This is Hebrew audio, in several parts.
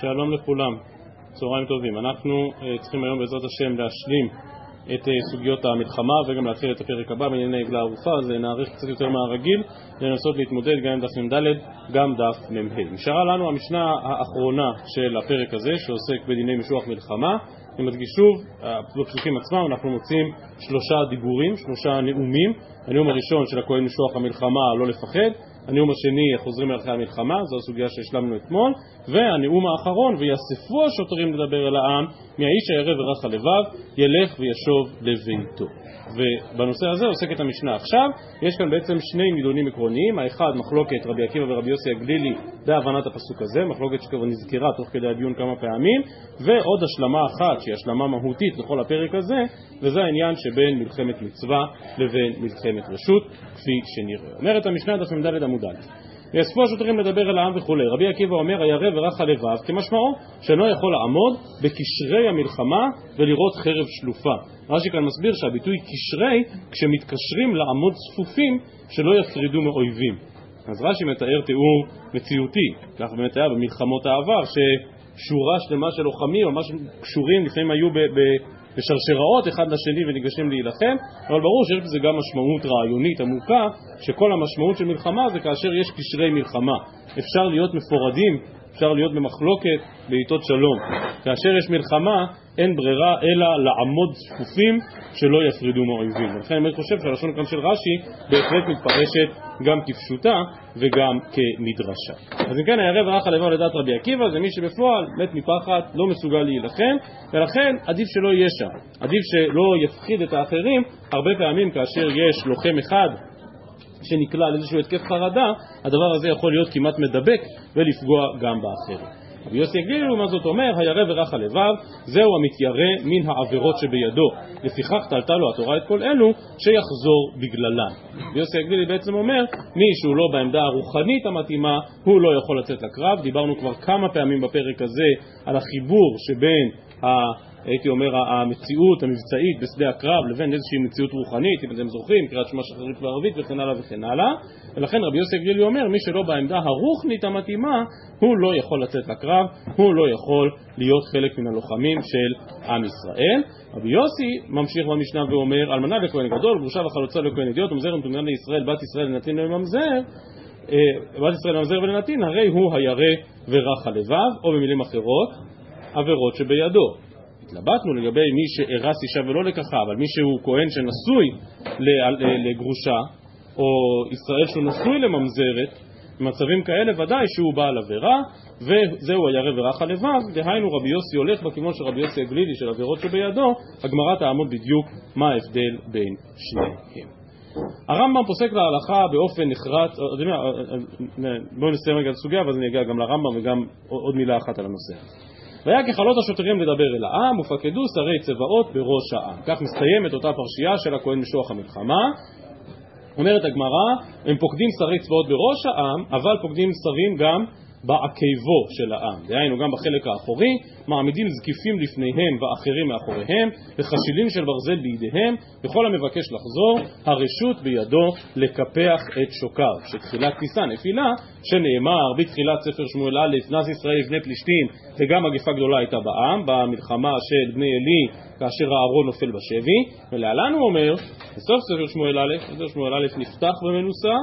שלום לכולם, צהריים טובים. אנחנו uh, צריכים היום בעזרת השם להשלים את uh, סוגיות המלחמה וגם להתחיל את הפרק הבא בענייני עגלה ערופה, אז נאריך קצת יותר מהרגיל לנסות להתמודד גם עם דף מ"ד, גם דף מ"ה. נשארה לנו המשנה האחרונה של הפרק הזה שעוסק בדיני משוח מלחמה. אני מדגיש שוב, בפסוקים עצמם אנחנו מוצאים שלושה דיבורים, שלושה נאומים. הנאום הראשון של הכהן משוח המלחמה לא לפחד, הנאום השני, חוזרים אחרי המלחמה, זו הסוגיה שהשלמנו אתמול, והנאום האחרון, ויאספו השוטרים לדבר אל העם, מהאיש הירא ורך הלבב, ילך וישוב לביתו. ובנושא הזה עוסקת המשנה עכשיו, יש כאן בעצם שני נידונים עקרוניים, האחד מחלוקת רבי עקיבא ורבי יוסי הגלילי בהבנת הפסוק הזה, מחלוקת שכבר נזכרה תוך כדי הדיון כמה פעמים, ועוד השלמה אחת שהיא השלמה מהותית לכל הפרק הזה, וזה העניין שבין מלחמת מצווה לבין מלחמת רשות, כפי שנראה. אומרת המשנה דף מ"ד עמוד א' ויאספו השוטרים לדבר אל העם וכולי. רבי עקיבא אומר, הירא ורך הלבב, כמשמעו שאינו יכול לעמוד בקשרי המלחמה ולראות חרב שלופה. רש"י כאן מסביר שהביטוי קשרי, כשמתקשרים לעמוד צפופים, שלא יפרידו מאויבים. אז רש"י מתאר תיאור מציאותי, כך באמת היה במלחמות העבר, ששורה שלמה של לוחמים ממש קשורים, לפעמים היו ב... ב בשרשראות אחד לשני וניגשים להילחם, אבל ברור שיש בזה גם משמעות רעיונית עמוקה, שכל המשמעות של מלחמה זה כאשר יש קשרי מלחמה. אפשר להיות מפורדים, אפשר להיות במחלוקת בעיתות שלום. כאשר יש מלחמה, אין ברירה אלא לעמוד צפופים שלא יפרידו מאויבים. ולכן אני חושב שהלשון כאן של רש"י בהחלט מתפרשת גם כפשוטה וגם כמדרשה. אז אם כן, הירא ורך הלבב לדעת רבי עקיבא זה מי שבפועל מת מפחד, לא מסוגל להילחם, ולכן עדיף שלא יהיה שם. עדיף שלא יפחיד את האחרים. הרבה פעמים כאשר יש לוחם אחד שנקלע לאיזשהו התקף חרדה, הדבר הזה יכול להיות כמעט מדבק ולפגוע גם באחרים. רבי יוסי הגליל לעומת זאת אומר, הירא ורך הלבב, זהו המתיירא מן העבירות שבידו. לפיכך תלתה לו התורה את כל אלו, שיחזור בגללן. יוסי הגלילי בעצם אומר, מי שהוא לא בעמדה הרוחנית המתאימה, הוא לא יכול לצאת לקרב. דיברנו כבר כמה פעמים בפרק הזה על החיבור שבין הייתי אומר, המציאות המבצעית בשדה הקרב לבין איזושהי מציאות רוחנית, אם אתם זוכרים, קריאת שמע שחרית וערבית וכן הלאה וכן הלאה. ולכן רבי יוסי גלילי אומר, מי שלא בעמדה הרוחנית המתאימה, הוא לא יכול לצאת לקרב, הוא לא יכול להיות חלק מן הלוחמים של עם ישראל. רבי יוסי ממשיך במשנה ואומר, אלמנה לכהן גדול, גרושה וחלוצה לכהן ידיעות, ומזר ומתומנן לישראל, בת ישראל לנתין לממזר, אה, בת ישראל לממזר ולנתין, הרי הוא הירא ורך הלבב, או במילים אחרות, עבירות שבידו. התלבטנו לגבי מי שארס אישה ולא לקחה, אבל מי שהוא כהן שנשוי לגרושה, או ישראל שהוא נשוי לממזרת, במצבים כאלה ודאי שהוא בעל עבירה, וזהו הירא ורך הלבב, דהיינו רבי יוסי הולך בכיוון של רבי יוסי הגלילי של עבירות שבידו, הגמרא תעמוד בדיוק מה ההבדל בין שניהם. הרמב"ם פוסק להלכה באופן נחרץ, בואו נסיים רגע את הסוגיה ואז אני אגיע גם לרמב"ם וגם עוד מילה אחת על הנושא הזה. והיה ככלות השוטרים לדבר אל העם, ופקדו שרי צבאות בראש העם. כך מסתיימת אותה פרשייה של הכהן משוח המלחמה. אומרת הגמרא, הם פוקדים שרי צבאות בראש העם, אבל פוקדים שרים גם בעקבו של העם, דהיינו גם בחלק האחורי, מעמידים זקיפים לפניהם ואחרים מאחוריהם, וחשילים של ברזל בידיהם, וכל המבקש לחזור, הרשות בידו לקפח את שוקיו, שתחילת טיסה נפילה, שנאמר בתחילת ספר שמואל א', נס ישראל לפני פלישתים, וגם מגפה גדולה הייתה בעם, במלחמה של בני עלי, כאשר הארון נופל בשבי, ולהלן הוא אומר, בסוף ספר שמואל א', ספר שמואל א' נפתח במנוסה,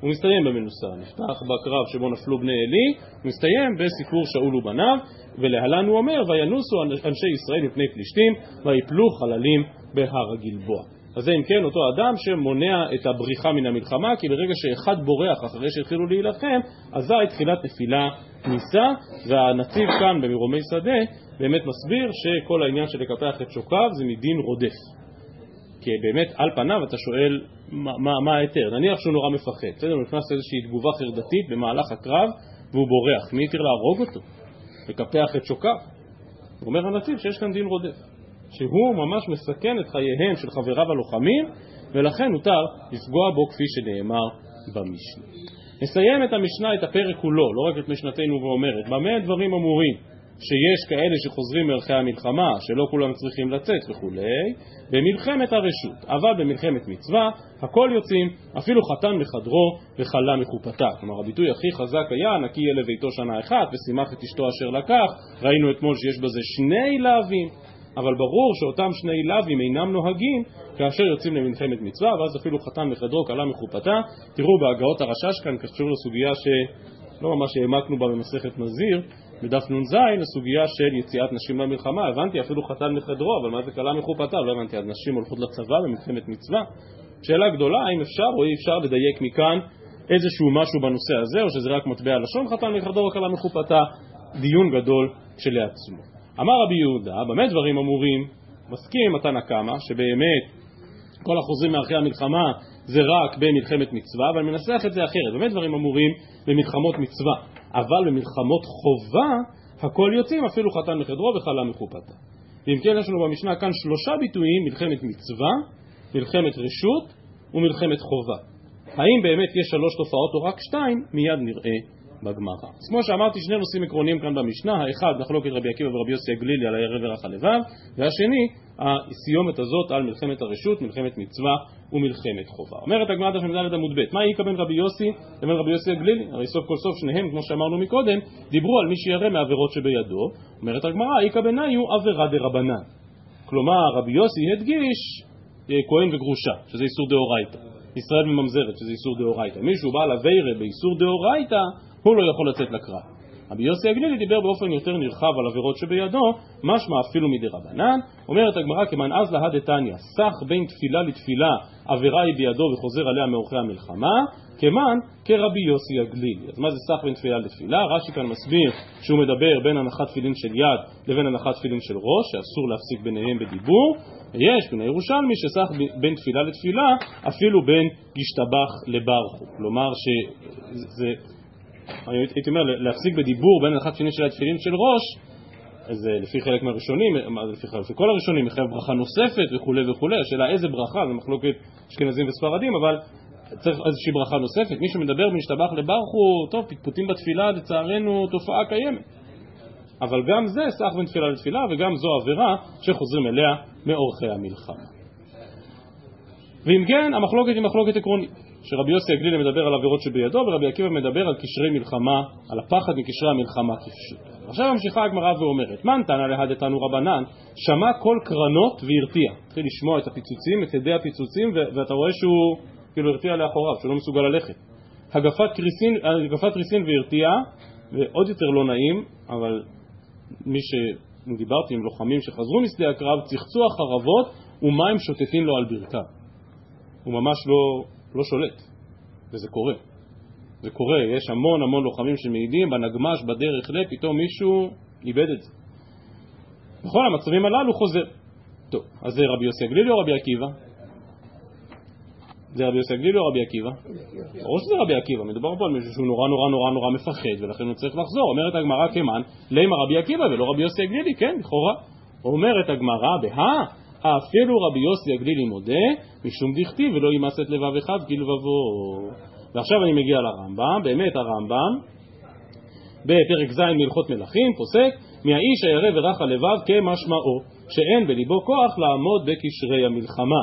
הוא מסתיים במנוסה, נפתח בקרב שבו נפלו בני עלי, מסתיים בסיפור שאול ובניו, ולהלן הוא אומר, וינוסו אנשי ישראל מפני פלישתים, ויפלו חללים בהר הגלבוע. אז זה אם כן אותו אדם שמונע את הבריחה מן המלחמה, כי ברגע שאחד בורח אחרי שהתחילו להילחם, אזי תחילת נפילה ניסה, והנציב כאן במרומי שדה באמת מסביר שכל העניין של לקפח את שוקיו זה מדין רודף. כי באמת על פניו אתה שואל מה ההיתר, נניח שהוא נורא מפחד, בסדר, הוא נכנס לאיזושהי תגובה חרדתית במהלך הקרב והוא בורח, מי התיר להרוג אותו? לקפח את שוקיו? אומר הנציב שיש כאן דין רודף, שהוא ממש מסכן את חייהם של חבריו הלוחמים ולכן הותר לפגוע בו כפי שנאמר במשנה. נסיים את המשנה, את הפרק כולו, לא רק את משנתנו ואומרת, במה הדברים אמורים? שיש כאלה שחוזרים מערכי המלחמה, שלא כולם צריכים לצאת וכולי, במלחמת הרשות. אבל במלחמת מצווה, הכל יוצאים, אפילו חתן מחדרו וכלה מחופתה. כלומר, הביטוי הכי חזק היה, נקי יהיה לביתו שנה אחת, ושימח את אשתו אשר לקח. ראינו אתמול שיש בזה שני לאווים. אבל ברור שאותם שני לאווים אינם נוהגים כאשר יוצאים למלחמת מצווה, ואז אפילו חתן מחדרו, כלה מחופתה. תראו בהגאות הרשש כאן קשור לסוגיה שלא ממש העמקנו בה במסכת נזיר, בדף נ"ז, הסוגיה של יציאת נשים למלחמה. הבנתי אפילו חתן מחדרו, אבל מה זה כלה מחופתה? לא הבנתי, אז נשים הולכות לצבא במלחמת מצווה? שאלה גדולה, האם אפשר או אי אפשר לדייק מכאן איזשהו משהו בנושא הזה, או שזה רק מטבע לשון חתן מחדרו או כלה מחופתה? דיון גדול כשלעצמו. אמר רבי יהודה, במה דברים אמורים? מסכים מתנא קמא, שבאמת כל החוזרים מאחרי המלחמה זה רק במלחמת מצווה, אבל מנסח את זה אחרת. באמת דברים אמורים במלחמות מצווה, אבל במלחמות חובה הכל יוצאים, אפילו חתן מחדרו וחלה מחופתה. ואם כן יש לנו במשנה כאן שלושה ביטויים, מלחמת מצווה, מלחמת רשות ומלחמת חובה. האם באמת יש שלוש תופעות או רק שתיים? מיד נראה בגמרא. אז כמו שאמרתי, שני נושאים עקרוניים כאן במשנה, האחד מחלוקת רבי עקיבא ורבי יוסי הגלילי על הערב ורח הלבב, והשני, הסיומת הזאת על מלחמת הרשות, מלחמת מצווה ומלחמת חובה. אומרת הגמרא דף מ"ד עמוד ב', מה איכא בין רבי יוסי לבין רבי יוסי הגלילי? הרי סוף כל סוף שניהם, כמו שאמרנו מקודם, דיברו על מי שירא מעבירות שבידו. אומרת הגמרא, איכא ביניו עבירה דרבנן. כלומר, רבי יוסי הדגיש אה, כהן וגרושה, שזה איסור דאורייתא. ישראל מממזרת, שזה איסור דאורייתא. מישהו בא לווירא באיסור דאורייתא, הוא לא יכול לצאת לקרב. רבי יוסי הגלילי דיבר באופן יותר נרחב על עבירות שבידו, משמע אפילו מדי רבנן. אומרת הגמרא כמאן אז להא דתניא, סח בין תפילה לתפילה, עבירה היא בידו וחוזר עליה מאורחי המלחמה, כמאן כרבי יוסי הגלילי. אז מה זה סח בין תפילה לתפילה? רש"י כאן מסביר שהוא מדבר בין הנחת תפילין של יד לבין הנחת תפילין של ראש, שאסור להפסיק ביניהם בדיבור. ויש בין הירושלמי שסח בין תפילה לתפילה, אפילו בין גשתבח לברכו. כלומר שזה הייתי אומר, להפסיק בדיבור בין הנחת תפילין של התפילין של ראש, זה לפי חלק מהראשונים, לפי, לפי כל הראשונים, מחייב ברכה נוספת וכולי וכולי, השאלה איזה ברכה, זה מחלוקת אשכנזים וספרדים, אבל צריך איזושהי ברכה נוספת. מי שמדבר ונשתבח לברכו, טוב, פטפוטים בתפילה, לצערנו, תופעה קיימת. אבל גם זה סך בין תפילה לתפילה, וגם זו עבירה שחוזרים אליה מאורכי המלחמה. ואם כן, המחלוקת היא מחלוקת עקרונית. שרבי יוסי הגלילי מדבר על עבירות שבידו ורבי עקיבא מדבר על קשרי מלחמה, על הפחד מקשרי המלחמה כפשוט. עכשיו ממשיכה הגמרא ואומרת, מן תנא להדתנו רבנן, שמע כל קרנות והרתיע. התחיל לשמוע את הפיצוצים, את הדי הפיצוצים, ואתה רואה שהוא כאילו הרתיע לאחוריו, שהוא לא מסוגל ללכת. הגפת ריסין, הגפת ריסין והרתיע, ועוד יותר לא נעים, אבל מי שדיברתי עם לוחמים שחזרו משדה הקרב, צחצוח חרבות ומים שוטטים לו על ברכיו. הוא ממש לא, לא שולט, וזה קורה. זה קורה, יש המון המון לוחמים שמעידים, בנגמש, בדרך ל, פתאום מישהו איבד את זה. בכל המצבים הללו חוזר. טוב, אז זה רבי יוסי הגלילי או רבי עקיבא? זה רבי יוסי הגלילי או רבי עקיבא? ברור שזה רבי עקיבא, מדובר פה על מישהו שהוא נורא נורא נורא נורא מפחד ולכן הוא צריך לחזור. אומרת הגמרא כמן, לימה רבי עקיבא ולא רבי יוסי הגלילי, כן, לכאורה. אומרת הגמרא, בהא אפילו רבי יוסי הגלילי מודה, משום דכתיב ולא ימס את לבב אחד כלבבו. ועכשיו אני מגיע לרמב"ם, באמת הרמב"ם, בפרק ז' מהלכות מלכים, פוסק, מהאיש הירא ורך הלבב כמשמעו, שאין בליבו כוח לעמוד בקשרי המלחמה.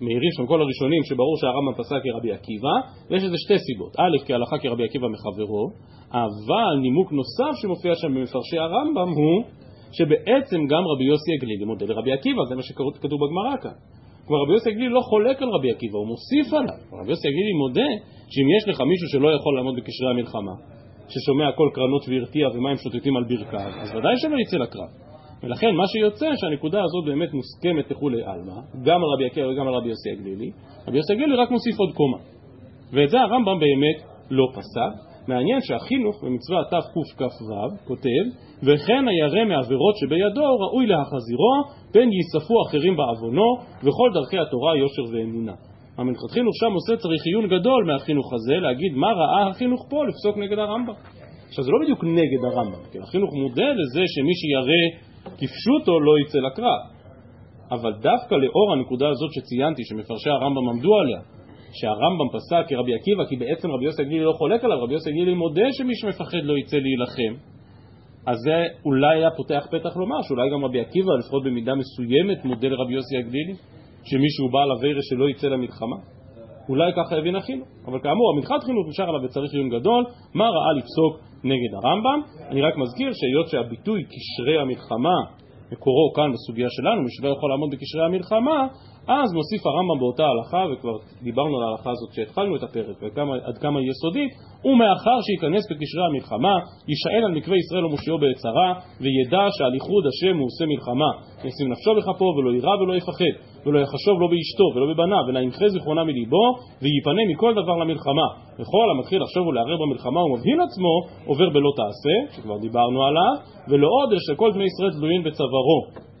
מעירים שם כל הראשונים שברור שהרמב"ם פסק כרבי עקיבא, ויש לזה שתי סיבות. א', כהלכה כרבי עקיבא מחברו, אבל נימוק נוסף שמופיע שם במפרשי הרמב"ם הוא שבעצם גם רבי יוסי הגלילי מודה לרבי עקיבא, זה מה שכתוב בגמרא כאן. כלומר רבי יוסי הגלילי לא חולק על רבי עקיבא, הוא מוסיף עליו. רבי יוסי הגלילי מודה שאם יש לך מישהו שלא יכול לעמוד בקשרי המלחמה, ששומע כל קרנות והרתיע ומים שוטטים על ברכיו, אז ודאי שלא יצא לקרב. ולכן מה שיוצא שהנקודה הזאת באמת מוסכמת לכולי עלמא, גם על רבי עקיבא וגם על רבי יוסי הגלילי, רבי יוסי הגלילי רק מוסיף עוד קומה. ואת זה הרמב"ם באמת לא פסק, מעניין שהחינוך במצווה תקכ"ו כותב וכן הירא מעבירות שבידו ראוי להחזירו פן ייספו אחרים בעוונו וכל דרכי התורה יושר ואמונה. המלכתחילה שם עושה צריך עיון גדול מהחינוך הזה להגיד מה ראה החינוך פה לפסוק נגד הרמב"ם. עכשיו זה לא בדיוק נגד הרמב"ם, כי החינוך מודה לזה שמי שירא כפשוטו לא יצא לקרב. אבל דווקא לאור הנקודה הזאת שציינתי שמפרשי הרמב"ם עמדו עליה שהרמב"ם פסק כרבי עקיבא, כי בעצם רבי יוסי הגלילי לא חולק עליו, רבי יוסי הגלילי מודה שמי שמפחד לא יצא להילחם. אז זה אולי היה פותח פתח לומר שאולי גם רבי עקיבא, לפחות במידה מסוימת, מודה לרבי יוסי הגלילי, שמישהו בעל אביירה שלא יצא למלחמה. אולי ככה הבין אחינו. אבל כאמור, המנחת חינוך נשאר עליו וצריך עיון גדול, מה ראה לפסוק נגד הרמב"ם? אני רק מזכיר שהיות שהביטוי קשרי המלחמה מקורו כאן בסוגיה שלנו, מי שלא יכול לעמוד בקשרי המלחמה, אז מוסיף הרמב"ם באותה הלכה, וכבר דיברנו על ההלכה הזאת שהתחלנו את הפרק, ועד כמה היא יסודית, ומאחר שייכנס בקשרי המלחמה, יישאל על מקווה ישראל ומושיעו בעצרה, וידע שעל ייחוד השם הוא עושה מלחמה. ישים נפשו בכפו, ולא יירא ולא יפחד, ולא יחשוב לא באשתו ולא בבניו, אלא ימחה זיכרונה מליבו, וייפנה מכל דבר למלחמה. וכל המתחיל לחשוב ולערער במלחמה ומבהיל עצמו, עובר בלא תעשה, שכבר דיברנו עליו, ולא עוד שכל בני ישראל תלויים בצווארו.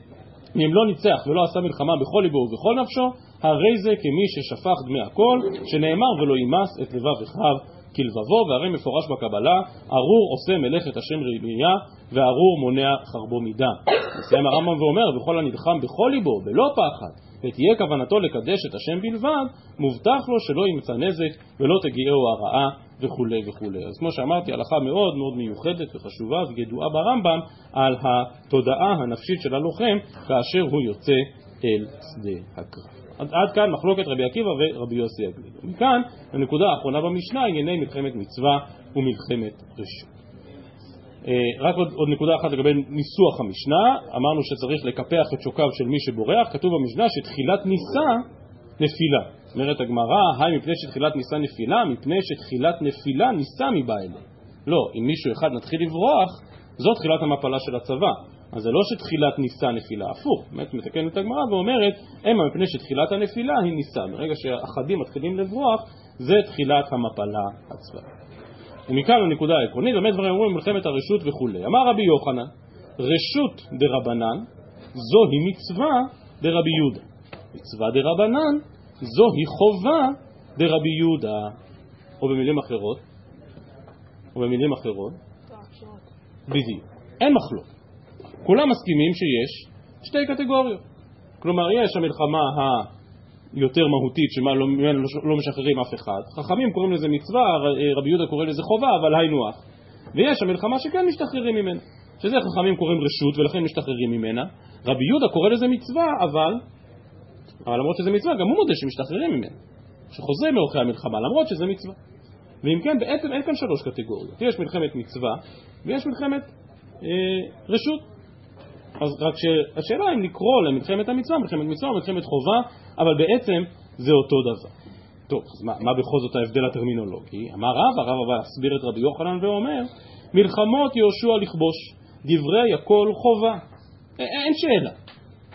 אם לא ניצח ולא עשה מלחמה בכל ליבו ובכל נפשו, הרי זה כמי ששפך דמי הכל, שנאמר ולא ימס את לבב אחיו כלבבו, והרי מפורש בקבלה, ארור עושה מלאכת השם ראייה, וארור מונע חרבו מדם. מסיים הרמב"ם ואומר, וכל הנלחם בכל ליבו, בלא פחד, ותהיה כוונתו לקדש את השם בלבד, מובטח לו שלא ימצא נזק ולא תגיעהו הרעה וכולי וכולי. אז כמו שאמרתי, הלכה מאוד מאוד מיוחדת וחשובה וידועה ברמב"ם על התודעה הנפשית של הלוחם כאשר הוא יוצא אל שדה הקרב. עד, עד כאן מחלוקת רבי עקיבא ורבי יוסי הגליל. מכאן, הנקודה האחרונה במשנה, ענייני מלחמת מצווה ומלחמת רשות. אה, רק עוד, עוד נקודה אחת לגבי ניסוח המשנה, אמרנו שצריך לקפח את שוקיו של מי שבורח, כתוב במשנה שתחילת ניסה נפילה. אומרת הגמרא, היי מפני שתחילת ניסה נפילה, מפני שתחילת נפילה ניסה מבא אליה. לא, אם מישהו אחד מתחיל לברוח, זו תחילת המפלה של הצבא. אז זה לא שתחילת ניסה נפילה, הפוך, באמת מתקנת הגמרא ואומרת, המה מפני שתחילת הנפילה היא ניסה. ברגע שאחדים מתחילים לברוח, זה תחילת המפלה הצבאית. ומכאן הנקודה העקרונית, באמת דברים אומרים מלחמת הרשות וכולי. אמר רבי יוחנן, רשות דרבנן זוהי מצווה דרבי יהודה. מצווה דרבנן זוהי חובה דרבי יהודה. או במילים אחרות, או במילים אחרות, בדיוק. אין מחלוק. כולם מסכימים שיש שתי קטגוריות. כלומר, יש המלחמה היותר מהותית, שממנה לא, לא משחררים אף אחד. חכמים קוראים לזה מצווה, רבי יהודה קורא לזה חובה, אבל היינו הך. ויש המלחמה שכן משתחררים ממנה. שזה חכמים קוראים רשות ולכן משתחררים ממנה. רבי יהודה קורא לזה מצווה, אבל, אבל למרות שזה מצווה, גם הוא מודה שמשתחררים ממנה. שחוזרים מאורחי המלחמה, למרות שזה מצווה. ואם כן, בעצם אין כאן שלוש קטגוריות. יש מלחמת מצווה ויש מלחמת אה, רשות. אז רק שהשאלה אם לקרוא למלחמת המצווה, מלחמת מצווה או מלחמת חובה, אבל בעצם זה אותו דבר. טוב, אז מה, מה בכל זאת ההבדל הטרמינולוגי? אמר רב, הרב הבא הסביר את רבי יוחנן ואומר, מלחמות יהושע לכבוש, דברי הכל חובה. אין שאלה.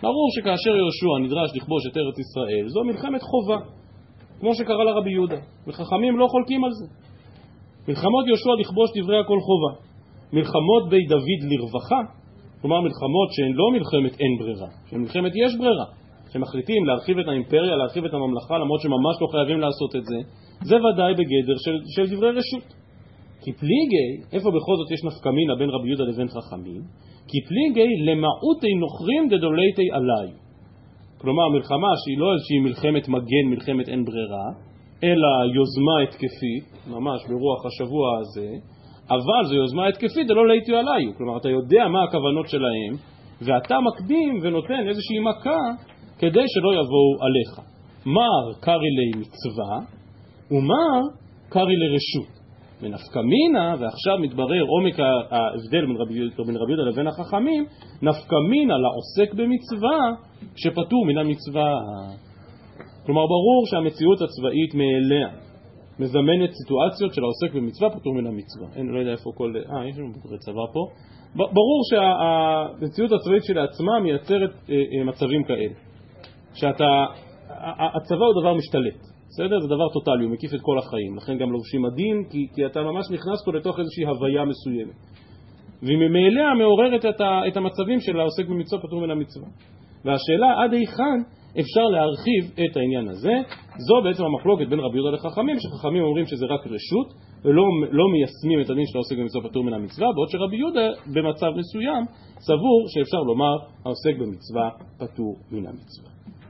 ברור שכאשר יהושע נדרש לכבוש את ארץ ישראל, זו מלחמת חובה, כמו שקרה לרבי יהודה, וחכמים לא חולקים על זה. מלחמות יהושע לכבוש דברי הכל חובה. מלחמות בי דוד לרווחה, כלומר מלחמות שהן לא מלחמת אין ברירה, שהן מלחמת יש ברירה, שמחליטים להרחיב את האימפריה, להרחיב את הממלכה, למרות שממש לא חייבים לעשות את זה, זה ודאי בגדר של, של דברי רשות. כי פליגי, איפה בכל זאת יש נפקא מינה בין רבי יהודה לבין חכמים? כי פליגי למעוטי נוכרים דדולייטי עליי. כלומר, מלחמה שהיא לא איזושהי מלחמת מגן, מלחמת אין ברירה, אלא יוזמה התקפית, ממש ברוח השבוע הזה, אבל זו יוזמה התקפית, זה לא להיטו עליי, כלומר אתה יודע מה הכוונות שלהם, ואתה מקדים ונותן איזושהי מכה כדי שלא יבואו עליך. מר קרי לי מצווה, ומר קרי לרשות. ונפקא מינה, ועכשיו מתברר עומק ההבדל בין רבי, בין רבי יהודה לבין החכמים, נפקא מינה לעוסק במצווה שפטור מן המצווה. כלומר ברור שהמציאות הצבאית מאליה מזמנת סיטואציות של העוסק במצווה פטור מן המצווה. אין, לא יודע איפה כל... אה, יש לנו בוגרי צבא פה. ברור שהמציאות הצבאית שלעצמה מייצרת אה, אה, מצבים כאלה. שאתה... הצבא הוא דבר משתלט, בסדר? זה דבר טוטאלי, הוא מקיף את כל החיים. לכן גם לובשים מדים, כי, כי אתה ממש נכנס פה לתוך איזושהי הוויה מסוימת. והיא ממילא מעוררת את, ה, את המצבים של העוסק במצווה פטור מן המצווה. והשאלה עד היכן אפשר להרחיב את העניין הזה. זו בעצם המחלוקת בין רבי יהודה לחכמים, שחכמים אומרים שזה רק רשות, ולא לא מיישמים את הדין של העוסק במצווה פטור מן המצווה, בעוד שרבי יהודה במצב מסוים סבור שאפשר לומר העוסק במצווה פטור מן המצווה.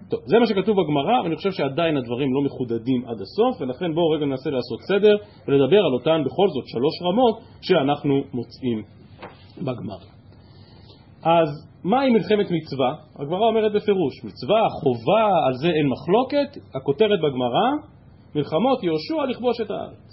טוב, זה מה שכתוב בגמרא, ואני חושב שעדיין הדברים לא מחודדים עד הסוף, ולכן בואו רגע ננסה לעשות סדר ולדבר על אותן בכל זאת שלוש רמות שאנחנו מוצאים בגמר. אז מהי מלחמת מצווה? הגמרא אומרת בפירוש, מצווה, חובה, על זה אין מחלוקת, הכותרת בגמרא, מלחמות יהושע לכבוש את הארץ.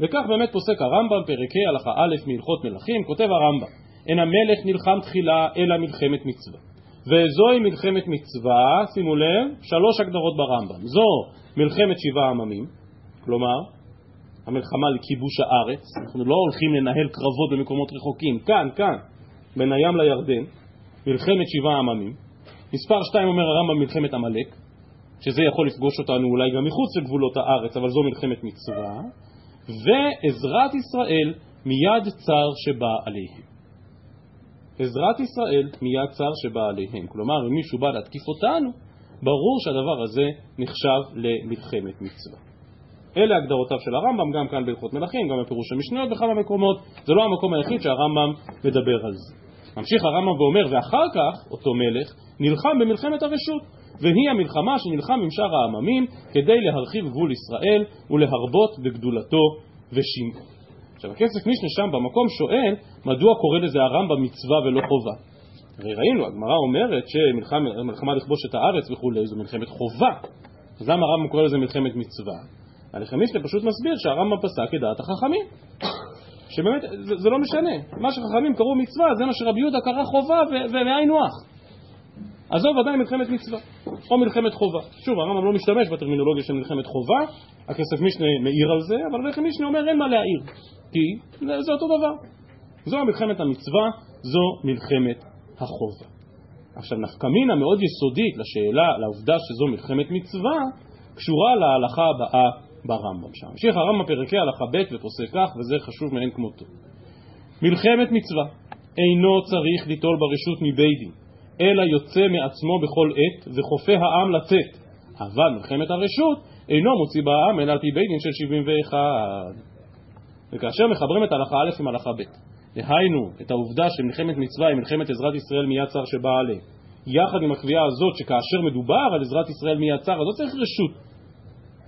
וכך באמת פוסק הרמב"ם, פרק ה' הלכה א' מהלכות מלכים, כותב הרמב"ם, אין המלך נלחם תחילה אלא מלחמת מצווה. וזוהי מלחמת מצווה, שימו לב, שלוש הגדרות ברמב"ם. זו מלחמת שבעה עממים, כלומר, המלחמה לכיבוש הארץ, אנחנו לא הולכים לנהל קרבות במקומות רחוקים, כאן, כאן, בין הים לירדן, מלחמת שבעה עממים. מספר שתיים אומר הרמב"ם מלחמת עמלק, שזה יכול לפגוש אותנו אולי גם מחוץ לגבולות הארץ, אבל זו מלחמת מצווה. ועזרת ישראל מיד צר שבא עליהם. עזרת ישראל מיד צר שבא עליהם. כלומר, אם מישהו בא להתקיף אותנו, ברור שהדבר הזה נחשב למלחמת מצווה. אלה הגדרותיו של הרמב"ם, גם כאן בהלכות מלכים, גם בפירוש המשניות בכמה מקומות. זה לא המקום היחיד שהרמב"ם מדבר על זה. ממשיך הרמב"ם ואומר, ואחר כך אותו מלך נלחם במלחמת הרשות, והיא המלחמה שנלחם עם שאר העממים כדי להרחיב גבול ישראל ולהרבות בגדולתו ושמעו. עכשיו הכסף משנה שם במקום שואל מדוע קורא לזה הרמב"ם מצווה ולא חובה. הרי ראינו, הגמרא אומרת שמלחמה לכבוש את הארץ וכולי זו מלחמת חובה. אז למה הרמב"ם קורא לזה מלחמת מצווה? הלחם משנה פשוט מסביר שהרמב"ם פסק כדעת החכמים. שבאמת, זה, זה לא משנה. מה שחכמים קראו מצווה זה מה שרבי יהודה קרא חובה והיינו הך. זו ודאי מלחמת מצווה, או מלחמת חובה. שוב, הרמב"ם לא משתמש בטרמינולוגיה של מלחמת חובה, הכסף משנה מעיר על זה, אבל הכסף משנה אומר אין מה להעיר, כי זה אותו דבר. זו מלחמת המצווה, זו מלחמת החובה. עכשיו, נפקמינה מאוד יסודית לשאלה, לעובדה שזו מלחמת מצווה, קשורה להלכה הבאה ברמב"ם שם. המשיך הרמב"ם פרקי הלכה ב' ופוסק כך, וזה חשוב מאין כמותו. מלחמת מצווה אינו צריך ליטול ברשות מבית דין, אלא יוצא מעצמו בכל עת, וכופה העם לצאת. אבל מלחמת הרשות אינו מוציא בעם אלא על פי בית דין של 71. וכאשר מחברים את הלכה א' עם הלכה ב', דהיינו את העובדה שמלחמת מצווה היא מלחמת עזרת ישראל מיד צר שבאה עליה, יחד עם הקביעה הזאת שכאשר מדובר על עזרת ישראל מיד צר, אז לא צריך רשות.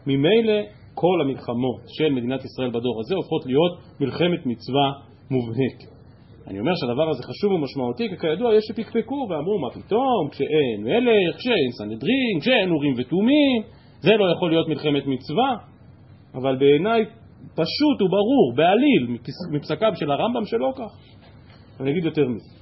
ממילא כל המלחמות של מדינת ישראל בדור הזה הופכות להיות מלחמת מצווה מובהקת. אני אומר שהדבר הזה חשוב ומשמעותי, כי כידוע יש שפקפקו ואמרו מה פתאום, כשאין מלך, כשאין סנהדרין, כשאין אורים ותומים, זה לא יכול להיות מלחמת מצווה, אבל בעיניי פשוט וברור, בעליל, מפסקיו של הרמב"ם שלא כך. אני אגיד יותר מזה.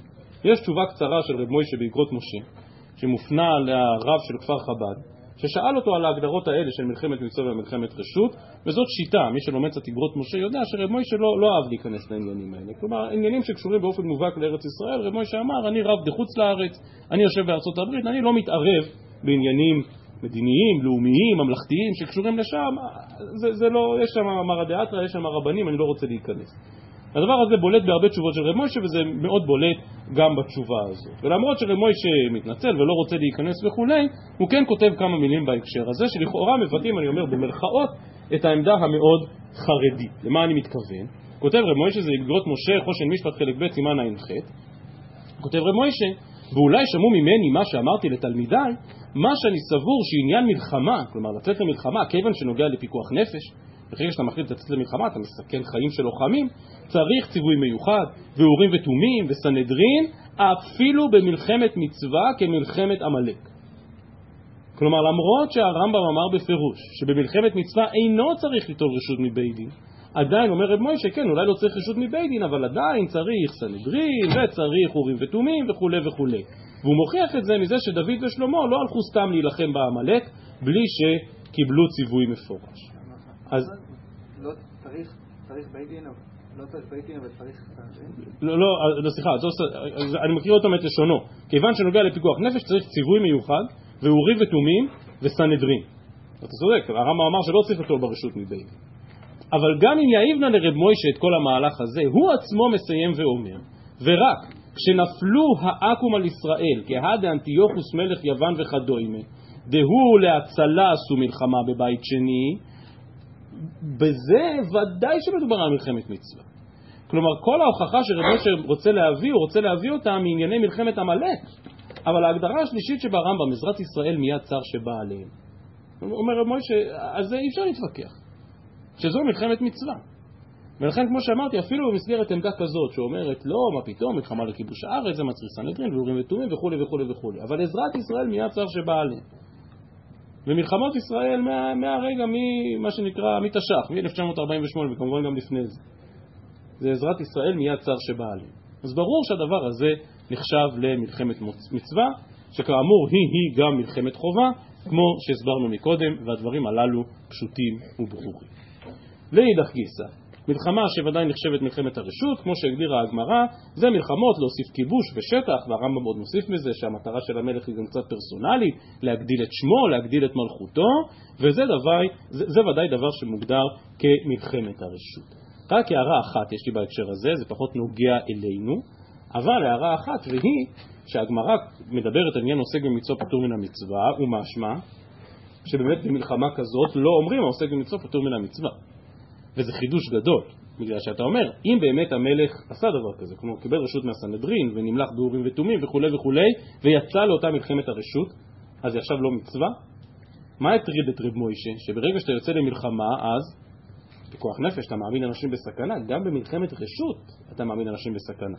יש תשובה קצרה של רב מוישה באגרות משה, שמופנה לרב של כפר חב"ד, ששאל אותו על ההגדרות האלה של מלחמת מצווה ומלחמת רשות, וזאת שיטה, מי שלומד קצת אגרות משה יודע שרב מוישה לא, לא אהב להיכנס לעניינים האלה. כלומר, עניינים שקשורים באופן מובהק לארץ ישראל, רב מוישה אמר, אני רב דחוץ לארץ, אני יושב בארצות הברית, אני לא מתערב בעניינים מדיניים, לאומיים, ממלכתיים שקשורים לשם, זה, זה לא, יש שם מרא דאתרא, יש שם רבנים, אני לא רוצה להיכנס. הדבר הזה בולט בהרבה תשובות של רב מוישה וזה מאוד בולט גם בתשובה הזאת. ולמרות שרב מוישה מתנצל ולא רוצה להיכנס וכולי, הוא כן כותב כמה מילים בהקשר הזה, שלכאורה מבטאים, אני אומר במרכאות, את העמדה המאוד חרדית. למה אני מתכוון? כותב רב מוישה זה אגרות משה, חושן משפט חלק ב' סימן ע"ח, כותב רב מוישה, ואולי שמעו ממני מה שאמרתי לתלמידיי, מה שאני סבור שעניין מלחמה, כלומר לצאת למלחמה, כיוון שנוגע לפיקוח נפש, ברגע שאתה מחליט לצאת למלחמה, אתה מסכן חיים של לוחמים, צריך ציווי מיוחד, ואורים ותומים, וסנהדרין, אפילו במלחמת מצווה כמלחמת עמלק. כלומר, למרות שהרמב"ם אמר בפירוש שבמלחמת מצווה אינו צריך ליטול רשות מבית דין, עדיין אומר רב מוישה, כן, אולי לא צריך רשות מבית דין, אבל עדיין צריך סנהדרין, וצריך אורים ותומים וכולי וכולי. והוא מוכיח את זה מזה שדוד ושלמה לא הלכו סתם להילחם בעמלק בלי שקיבלו ציווי מפורש. אז... לא צריך, צריך בית דין, לא צריך בית דין, אבל צריך לא, לא, לא, סליחה, אני מכיר אותו את לשונו. כיוון שנוגע לפיקוח נפש צריך ציווי מיוחד, ואורים ותומים וסנהדרין. אתה צודק, הרמב"ם אמר שלא צריך אותו ברשות מבית דין. אבל גם אם יעיבנה לרב מוישה את כל המהלך הזה, הוא עצמו מסיים ואומר, ורק כשנפלו העכו"ם על ישראל, כהא דאנטיוכוס מלך יוון וכדומה, דהוא להצלה עשו מלחמה בבית שני, בזה ודאי שמדובר על מלחמת מצווה. כלומר, כל ההוכחה שרב משה רוצה להביא, הוא רוצה להביא אותה מענייני מלחמת עמלק. אבל ההגדרה השלישית שברמב"ם, עזרת ישראל מיד צר שבא עליהם. אומר רב על זה אי אפשר להתווכח. שזו מלחמת מצווה. ולכן, כמו שאמרתי, אפילו במסגרת עמדה כזאת שאומרת, לא, מה פתאום, מלחמה לכיבוש הארץ, זה מצריך סנהדרין ואורים ותומים וכולי וכולי וכולי. אבל עזרת ישראל מיד צר שבא עליהם. ומלחמות ישראל מה, מהרגע, מה שנקרא, מתש"ח, מ-1948, וכמובן גם לפני זה. זה עזרת ישראל מיד צר שבא עליהם. אז ברור שהדבר הזה נחשב למלחמת מצווה, שכאמור היא-היא גם מלחמת חובה, כמו שהסברנו מקודם, והדברים הללו פשוטים וברורים. לאידך גיסא, מלחמה שוודאי נחשבת מלחמת הרשות, כמו שהגדירה הגמרא, זה מלחמות להוסיף כיבוש ושטח, והרמב"ם עוד מוסיף מזה שהמטרה של המלך היא גם קצת פרסונלית, להגדיל את שמו, להגדיל את מלכותו, וזה דבר, זה, זה ודאי דבר שמוגדר כמלחמת הרשות. רק הערה אחת יש לי בהקשר הזה, זה פחות נוגע אלינו, אבל הערה אחת והיא שהגמרא מדברת על עניין עוסק במצווה פטור מן המצווה, ומשמע שבאמת במלחמה כזאת לא אומרים העוסק במצווה פטור מן המצווה. וזה חידוש גדול, בגלל שאתה אומר, אם באמת המלך עשה דבר כזה, כלומר קיבל רשות מהסנהדרין ונמלך באורים ותומים וכולי וכולי, ויצא לאותה מלחמת הרשות, אז היא עכשיו לא מצווה? מה הטריד את רב מוישה? שברגע שאתה יוצא למלחמה, אז פיקוח נפש, אתה מעמיד אנשים בסכנה, גם במלחמת רשות אתה מעמיד אנשים בסכנה.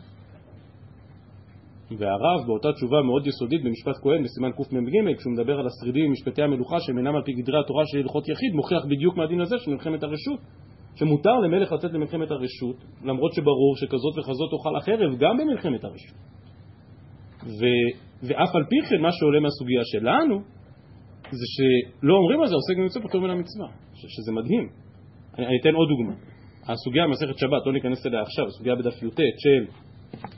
והרב באותה תשובה מאוד יסודית במשפט כהן בסימן קמ"ג כשהוא מדבר על השרידים ומשפטי המלוכה שהם אינם על פי גדרי התורה של הלכות יחיד מוכיח בדיוק מהדין הזה של מלחמת הרשות שמותר למלך לצאת למלחמת הרשות, למרות שברור שכזאת וכזאת תאכל החרב גם במלחמת הרשות. ו, ואף על פי כן, מה שעולה מהסוגיה שלנו, זה שלא אומרים על זה עוסק במצווה פטור מן המצווה, שזה מדהים. אני, אני אתן עוד דוגמה. הסוגיה במסכת שבת, לא ניכנס אליה עכשיו, הסוגיה בדף י"ט של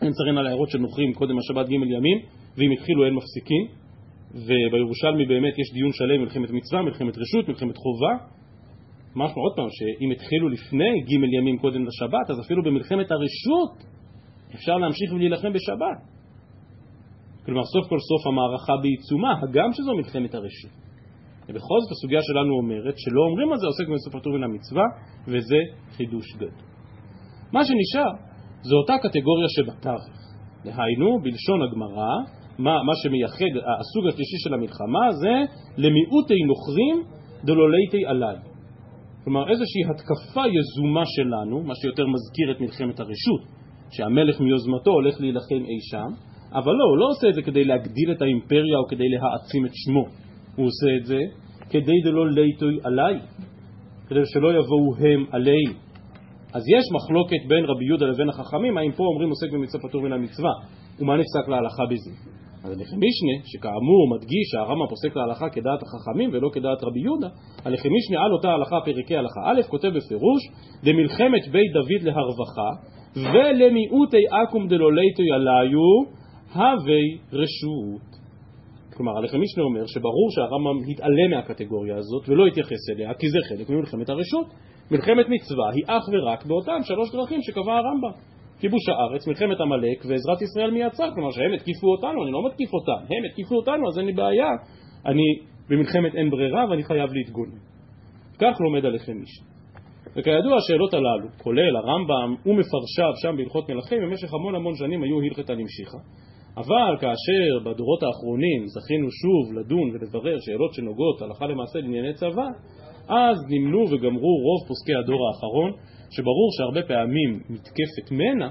אין צריכים על הערות של נוכרים קודם השבת ג' ימים, ואם התחילו אין מפסיקים, ובירושלמי באמת יש דיון שלם מלחמת מצווה, מלחמת רשות, מלחמת חובה, משמע עוד פעם, שאם התחילו לפני ג' ימים קודם לשבת, אז אפילו במלחמת הרשות אפשר להמשיך ולהילחם בשבת. כלומר, סוף כל סוף המערכה בעיצומה, הגם שזו מלחמת הרשות. ובכל זאת הסוגיה שלנו אומרת שלא אומרים על זה עוסק בסוף פטור מן המצווה, וזה חידוש גדול. מה שנשאר זו אותה קטגוריה שבתווך. דהיינו, בלשון הגמרא, מה, מה שמייחד, הסוג השלישי של המלחמה זה למיעוטי נוכרים דלוליתי עליי. כלומר איזושהי התקפה יזומה שלנו, מה שיותר מזכיר את מלחמת הרשות, שהמלך מיוזמתו הולך להילחם אי שם, אבל לא, הוא לא עושה את זה כדי להגדיל את האימפריה או כדי להעצים את שמו, הוא עושה את זה כדי דלא ליטוי עליי, כדי שלא יבואו הם עלי. אז יש מחלוקת בין רבי יהודה לבין החכמים, האם פה אומרים עוסק במצווה פטור מן המצווה, ומה נפסק להלכה בזה. אז הלחם משנה, שכאמור מדגיש שהרמב"ם פוסק להלכה כדעת החכמים ולא כדעת רבי יהודה, הלחם משנה על אותה הלכה פרקי הלכה א', כותב בפירוש, דמלחמת בית דוד להרווחה, ולמיעוטי אקום דלוליתו יליו, הווי רשות. כלומר, הלחם משנה אומר שברור שהרמב"ם התעלם מהקטגוריה הזאת ולא התייחס אליה, כי זה חלק ממלחמת הרשות. מלחמת מצווה היא אך ורק באותן שלוש דרכים שקבע הרמב"ם. כיבוש הארץ, מלחמת עמלק ועזרת ישראל מי יצא, כלומר שהם התקיפו אותנו, אני לא מתקיף אותם, הם התקיפו אותנו אז אין לי בעיה, אני במלחמת אין ברירה ואני חייב להתגונן. כך לומד עליכם משנה. וכידוע השאלות הללו, כולל הרמב"ם ומפרשיו שם בהלכות מלכים, במשך המון המון שנים היו הלכתא נמשיכא. אבל כאשר בדורות האחרונים זכינו שוב לדון ולברר שאלות שנוגעות הלכה למעשה לענייני צבא, אז נמנו וגמרו רוב פוסקי הדור האחרון שברור שהרבה פעמים מתקפת מנע,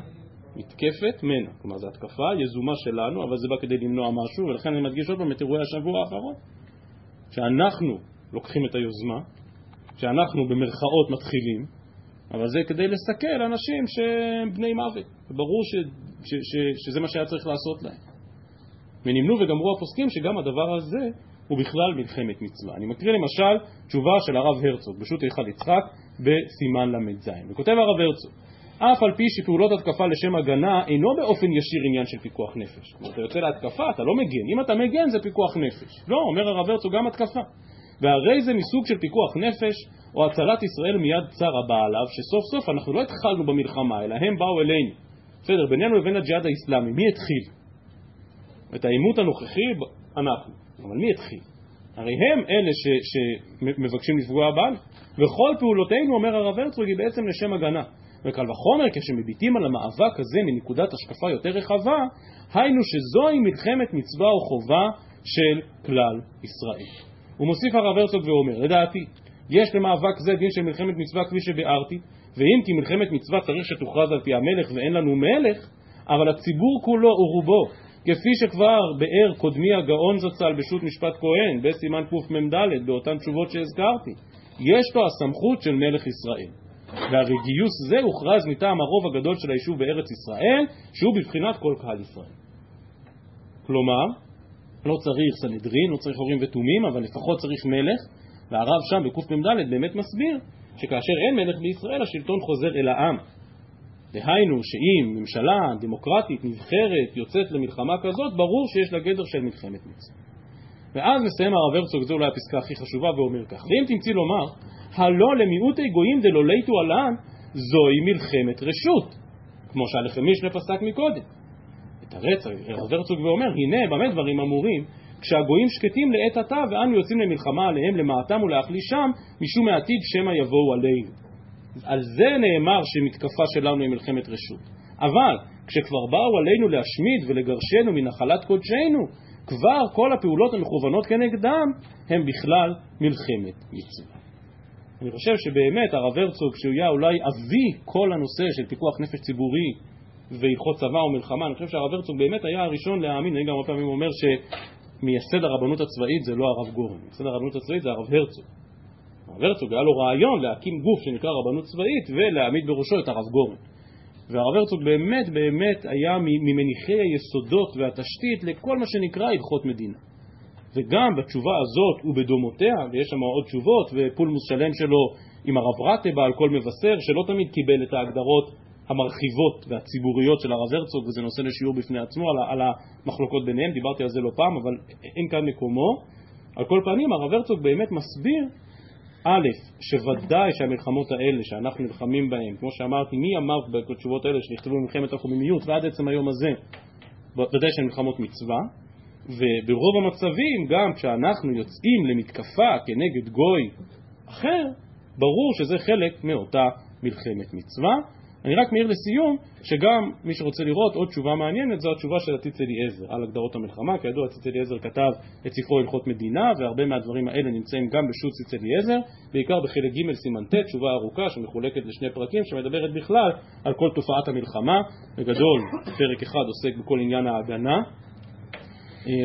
מתקפת מנע, כלומר זו התקפה יזומה שלנו, אבל זה בא כדי למנוע משהו, ולכן אני מדגיש עוד פעם את אירועי השבוע האחרון, שאנחנו לוקחים את היוזמה, שאנחנו במרכאות מתחילים, אבל זה כדי לסכל אנשים שהם בני מוות, ברור ש, ש, ש, שזה מה שהיה צריך לעשות להם. ונמנו וגמרו הפוסקים שגם הדבר הזה הוא בכלל מלחמת מצווה. אני מקריא למשל תשובה של הרב הרצוג, בשו"ת היכל יצחק, בסימן ל"ז. וכותב הרב הרצוג, אף על פי שפעולות התקפה לשם הגנה אינו באופן ישיר עניין של פיקוח נפש. כלומר, אתה יוצא להתקפה, אתה לא מגן. אם אתה מגן זה פיקוח נפש. לא, אומר הרב הרצוג, גם התקפה. והרי זה מסוג של פיקוח נפש, או הצלת ישראל מיד צר הבא עליו, שסוף סוף אנחנו לא התחלנו במלחמה, אלא הם באו אלינו. בסדר, בינינו לבין הג'יהאד האיסלאמי, מי התחיל? את העימות הנוכחי, אנחנו. אבל מי התחיל? הרי הם אלה שמבקשים לפגוע בנו. וכל פעולותינו, אומר הרב הרצוג, היא בעצם לשם הגנה. וקל וחומר כשמביטים על המאבק הזה מנקודת השקפה יותר רחבה, היינו שזוהי מלחמת מצווה או חובה של כלל ישראל. הוא מוסיף הרב הרצוג ואומר, לדעתי, יש למאבק זה דין של מלחמת מצווה כפי שביארתי, ואם כי מלחמת מצווה צריך שתוכרז על פי המלך ואין לנו מלך, אבל הציבור כולו ורובו, כפי שכבר באר קודמי הגאון זצ"ל בשו"ת משפט כהן, בסימן קמ"ד, באותן תשובות שהזכרתי, יש לו הסמכות של מלך ישראל. והרי גיוס זה הוכרז מטעם הרוב הגדול של היישוב בארץ ישראל, שהוא בבחינת כל קהל ישראל. כלומר, לא צריך סנהדרין, לא צריך הורים ותומים, אבל לפחות צריך מלך, והרב שם בקמ"ד באמת מסביר שכאשר אין מלך בישראל השלטון חוזר אל העם. דהיינו שאם ממשלה דמוקרטית נבחרת יוצאת למלחמה כזאת, ברור שיש לה גדר של מלחמת מצווה. ואז מסיים הרב הרצוג, זו אולי הפסקה הכי חשובה, ואומר כך: ואם תמצאי לומר, הלא למיעוטי גויים דלא ליטו עלן, זוהי מלחמת רשות, כמו שהלחם משנה פסק מקודם. את הרצח, הרב הרצוג ואומר, הנה במה דברים אמורים, כשהגויים שקטים לעת עתה ואנו יוצאים למלחמה עליהם למעטם ולהחלישם משום מעתיד שמא יבואו עלינו. על זה נאמר שמתקפה שלנו היא מלחמת רשות. אבל כשכבר באו עלינו להשמיד ולגרשנו מנחלת קודשנו, כבר כל הפעולות המכוונות כנגדם הם בכלל מלחמת מצווה. אני חושב שבאמת הרב הרצוג, שהוא היה אולי אבי כל הנושא של פיקוח נפש ציבורי והלכות צבא ומלחמה, אני חושב שהרב הרצוג באמת היה הראשון להאמין, אני גם הרבה פעמים אומר שמייסד הרבנות הצבאית זה לא הרב גורן, מייסד הרבנות הצבאית זה הרב הרצוג. הרצוג היה לו רעיון להקים גוף שנקרא רבנות צבאית ולהעמיד בראשו את הרב גורן. והרב הרצוג באמת באמת היה ממניחי היסודות והתשתית לכל מה שנקרא הלכות מדינה. וגם בתשובה הזאת ובדומותיה, ויש שם עוד תשובות, ופולמוס שלם שלו עם הרב רטה על כל מבשר, שלא תמיד קיבל את ההגדרות המרחיבות והציבוריות של הרב הרצוג, וזה נושא לשיעור בפני עצמו על, על המחלוקות ביניהם, דיברתי על זה לא פעם, אבל אין כאן מקומו. על כל פנים, הרב הרצוג באמת מסביר, א', שוודאי שהמלחמות האלה שאנחנו נלחמים בהן, כמו שאמרתי, מי אמר בתשובות האלה שנכתבו במלחמת החוממיות ועד עצם היום הזה, ודאי שהן מלחמות מצווה, וברוב המצבים, גם כשאנחנו יוצאים למתקפה כנגד גוי אחר, ברור שזה חלק מאותה מלחמת מצווה. אני רק מעיר לסיום, שגם מי שרוצה לראות עוד תשובה מעניינת, זו התשובה של הציץ אליעזר על הגדרות המלחמה. כידוע, הציץ אליעזר כתב את ספרו הלכות מדינה, והרבה מהדברים האלה נמצאים גם בשו"ת ציץ אליעזר, בעיקר בחלק ג' סימן ט', תשובה ארוכה שמחולקת לשני פרקים, שמדברת בכלל על כל תופעת המלחמה. בגדול, פרק אחד עוסק בכל עניין ההגנה,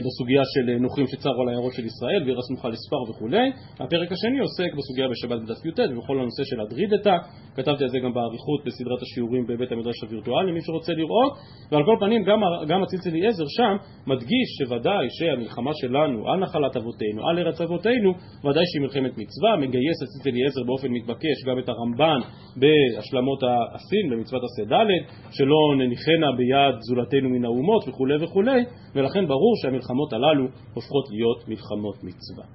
בסוגיה של אה, נוכרים שצרו על העיירות של ישראל ועיר הסמוכה לספר וכולי. הפרק השני עוסק בסוגיה בשבת בדף י"ט ובכל הנושא של הדרידתא, כתבתי על זה גם באריכות בסדרת השיעורים בבית המדרש הווירטואלי, מי שרוצה לראות, ועל כל פנים גם, גם הציץ אליעזר שם מדגיש שוודאי שהמלחמה שלנו על נחלת אבותינו, על ארץ אבותינו, ודאי שהיא מלחמת מצווה, מגייס הציץ אליעזר באופן מתבקש גם את הרמב"ן בהשלמות הסין, במצוות עשה ד', שלא נניחנה ביד זולתנו מן האומות וכולי וכולי, ולכן ברור שהמלחמות הללו הופכות להיות מלחמות מצווה.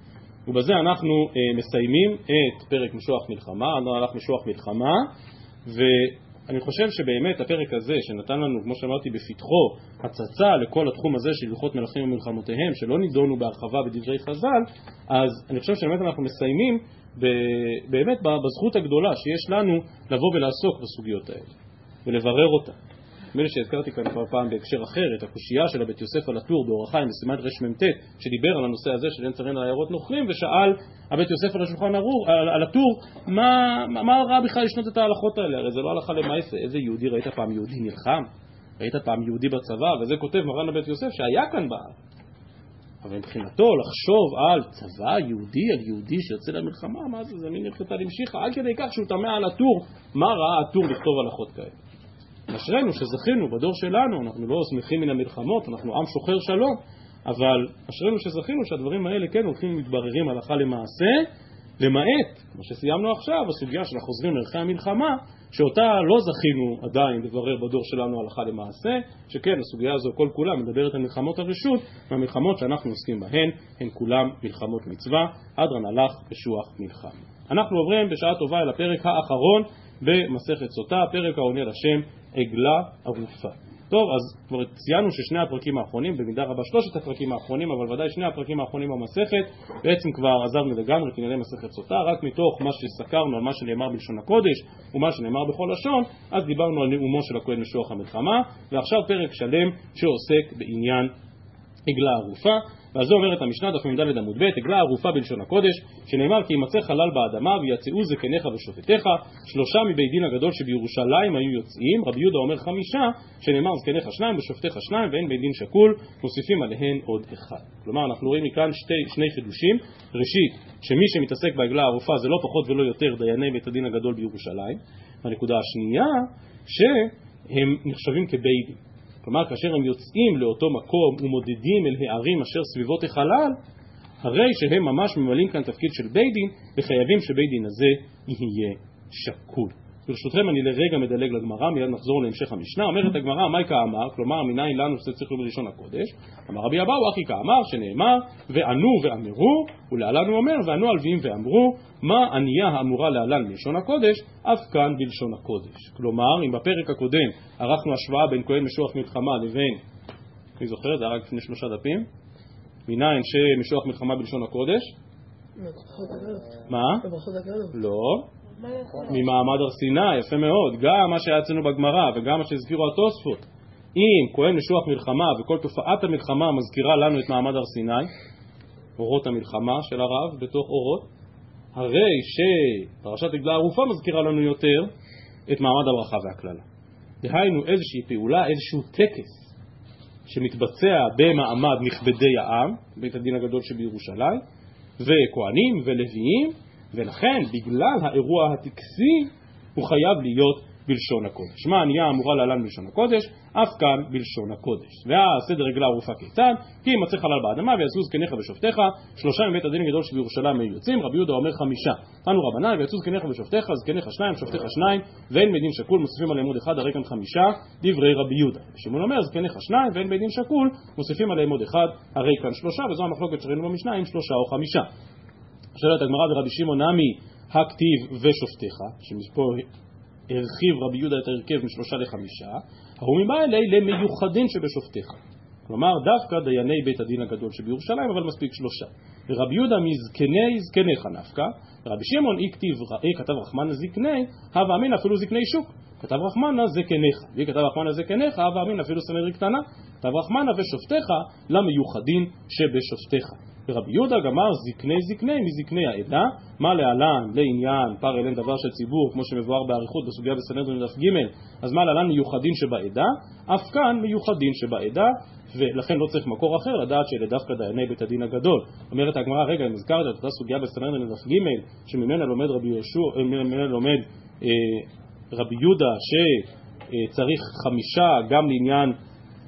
ובזה אנחנו אה, מסיימים את פרק משוח מלחמה, הלך משוח מלחמה, ואני חושב שבאמת הפרק הזה שנתן לנו, כמו שאמרתי, בפתחו הצצה לכל התחום הזה של הלכות מלכים ומלחמותיהם, שלא נידונו בהרחבה בדברי חז"ל, אז אני חושב שבאמת אנחנו מסיימים באמת בזכות הגדולה שיש לנו לבוא ולעסוק בסוגיות האלה ולברר אותן. נדמה לי שהזכרתי כאן כבר פעם בהקשר אחר את הקושייה של הבית יוסף על הטור באור החיים בסימן רמ"ט שדיבר על הנושא הזה של אין צריכים לעיירות נוכרים ושאל הבית יוסף על השולחן ערור, על, על הטור מה, מה רע בכלל לשנות את ההלכות האלה הרי זה לא הלכה למעשה איזה יהודי ראית פעם יהודי נלחם? ראית פעם יהודי בצבא? וזה כותב מרן הבית יוסף שהיה כאן בארץ אבל מבחינתו לחשוב על צבא יהודי, על יהודי שיוצא למלחמה, מה זה, זה מין הלכתה למשיחה, עד כדי כך שהוא תמה על הטור, מה ראה הטור לכתוב הלכות כאלה. אשרינו שזכינו בדור שלנו, אנחנו לא שמחים מן המלחמות, אנחנו עם שוחר שלום, אבל אשרינו שזכינו שהדברים האלה כן הולכים ומתבררים הלכה למעשה, למעט, כמו שסיימנו עכשיו, הסוגיה של החוזרים לערכי המלחמה, שאותה לא זכינו עדיין לברר בדור שלנו הלכה למעשה, שכן הסוגיה הזו כל כולה מדברת על מלחמות הרשות, והמלחמות שאנחנו עוסקים בהן הן כולם מלחמות מצווה, אדרן הלך בשוח מלחם. אנחנו עוברים בשעה טובה אל הפרק האחרון במסכת סוטה, פרק העונה לשם עגלה ערופה. טוב, אז כבר ציינו ששני הפרקים האחרונים, במידה רבה שלושת הפרקים האחרונים, אבל ודאי שני הפרקים האחרונים במסכת, בעצם כבר עזבנו לגמרי את ענייני מסכת סוטה, רק מתוך מה שסקרנו על מה שנאמר בלשון הקודש ומה שנאמר בכל לשון, אז דיברנו על נאומו של הכהן משוח המלחמה, ועכשיו פרק שלם שעוסק בעניין עגלה ערופה. ועל זה אומרת המשנה דף מ"ד עמוד ב' עגלה ערופה בלשון הקודש שנאמר כי יימצא חלל באדמה ויצאו זקניך ושופטיך. שלושה מבית דין הגדול שבירושלים היו יוצאים. רבי יהודה אומר חמישה שנאמר זקניך שניים ושופטיך שניים ואין בית דין שקול. מוסיפים עליהן עוד אחד. כלומר אנחנו רואים מכאן שתי, שני חידושים. ראשית שמי שמתעסק בעגלה הערופה זה לא פחות ולא יותר דייני בית הדין הגדול בירושלים. והנקודה השנייה שהם נחשבים כבית דין כלומר, כאשר הם יוצאים לאותו מקום ומודדים אל הערים אשר סביבות החלל, הרי שהם ממש ממלאים כאן תפקיד של בית דין, וחייבים שבית דין הזה יהיה שקול. ברשותכם אני לרגע מדלג לגמרא, מיד נחזור להמשך המשנה. אומרת הגמרא, מהי כאמר? כלומר, מניין לנו שזה צריך להיות בלשון הקודש. אמר רבי אבאו, אחי כאמר, שנאמר, וענו ואמרו, ולהלן הוא אומר, וענו הלוויים ואמרו, מה ענייה האמורה להלן בלשון הקודש, אף כאן בלשון הקודש. כלומר, אם בפרק הקודם ערכנו השוואה בין כהן משוח מלחמה לבין, מי זוכר? זה היה רק לפני שלושה דפים. מניין שמשוח מלחמה בלשון הקודש? מה? לא. ממעמד הר סיני, יפה מאוד, גם מה שהיה אצלנו בגמרא וגם מה שהזכירו התוספות. אם כהן משוח מלחמה וכל תופעת המלחמה מזכירה לנו את מעמד הר סיני אורות המלחמה של הרב בתוך אורות הרי שפרשת עגלה ערופה מזכירה לנו יותר את מעמד הברכה והקללה. דהיינו איזושהי פעולה, איזשהו טקס שמתבצע במעמד נכבדי העם, בית הדין הגדול שבירושלים וכהנים ולוויים ולכן, בגלל האירוע הטקסי, הוא חייב להיות בלשון הקודש. מה ענייה אמורה להלן בלשון הקודש? אף כאן בלשון הקודש. והסדר רגלה ערופה כיצד? כי ימצא חלל באדמה ויעשו זקניך ושופטיך, שלושה מבית הדין הגדול שבירושלים היו יוצאים, רבי יהודה אומר חמישה. תנו רבנן ויעשו זקניך ושופטיך, זקניך שניים, שופטיך שניים, ואין בית דין שקול, מוסיפים עליהם עוד אחד, הרי כאן חמישה, דברי רבי יהודה. שמעון אומר זקניך שניים ואין בית דין שקול, מוסיפים עליהם עוד אחד, הרי כאן שלושה, וזו המחלוקת שראינו במשנה אם שלושה או חמישה. שואלת הגמרא ורבי שמעון נמי הכתיב ושופטיך, שמפה הרחיב רבי יהודה את ההרכב משלושה לחמישה, ההוא אלי למיוחדים שבשופטיך. כלומר, דווקא דייני בית הדין הגדול שבירושלים, אבל מספיק שלושה. ורבי יהודה מזקני זקניך נפקא, ורבי שמעון אי כתיב, אי כתב רחמנה זקני, הווה אמין אפילו זקני שוק. כתב רחמנה זקניך, ואי כתב רחמנה זקניך, הווה אמין אפילו סנהדרי קטנה. כתב רחמנה ושופטיך למיוחדים שבשופטיך. ורבי יהודה גמר זקני זקני מזקני העדה, מה להלן לעניין פר אליהם דבר של ציבור, כמו שמבואר באריכות בסוגיה בסנהדרין דף ג', אז מה להלן מיוחדים שבעדה, אף כאן מיוחדים שבעדה, ולכן לא צריך מקור אחר לדעת שאלה דווקא דייני בית הדין הגדול. אומרת הגמרא, רגע, אם הזכרת את אותה סוגיה בסנהדרין דף ג', שממנה לומד רבי יהושע, ממנה לומד אה, רבי יהודה שצריך חמישה גם לעניין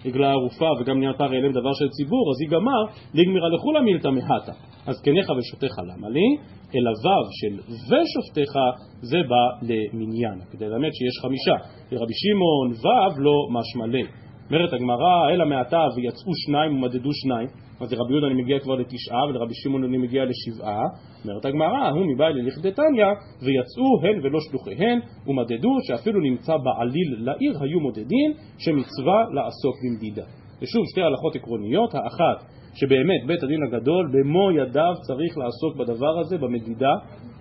עגלה ערופה וגם עניין פר אליהם דבר של ציבור, אז היא גמר לגמירה לכולה מילתא מהתא. אז קניך ושופטיך למה לי? אלא וו של ושופטיך זה בא למניין, כדי ללמד שיש חמישה. לרבי שמעון וו לא משמע לי. אומרת הגמרא, אלא מעתה ויצאו שניים ומדדו שניים. אז לרבי יהודה אני מגיע כבר לתשעה ולרבי שמעון אני מגיע לשבעה. אומרת הגמרא, הוא מבעלי לכדתניא ויצאו הן ולא שלוחיהן ומדדו שאפילו נמצא בעליל לעיר היו מודדים שמצווה לעסוק במדידה. ושוב שתי הלכות עקרוניות, האחת שבאמת בית הדין הגדול במו ידיו צריך לעסוק בדבר הזה, במדידה,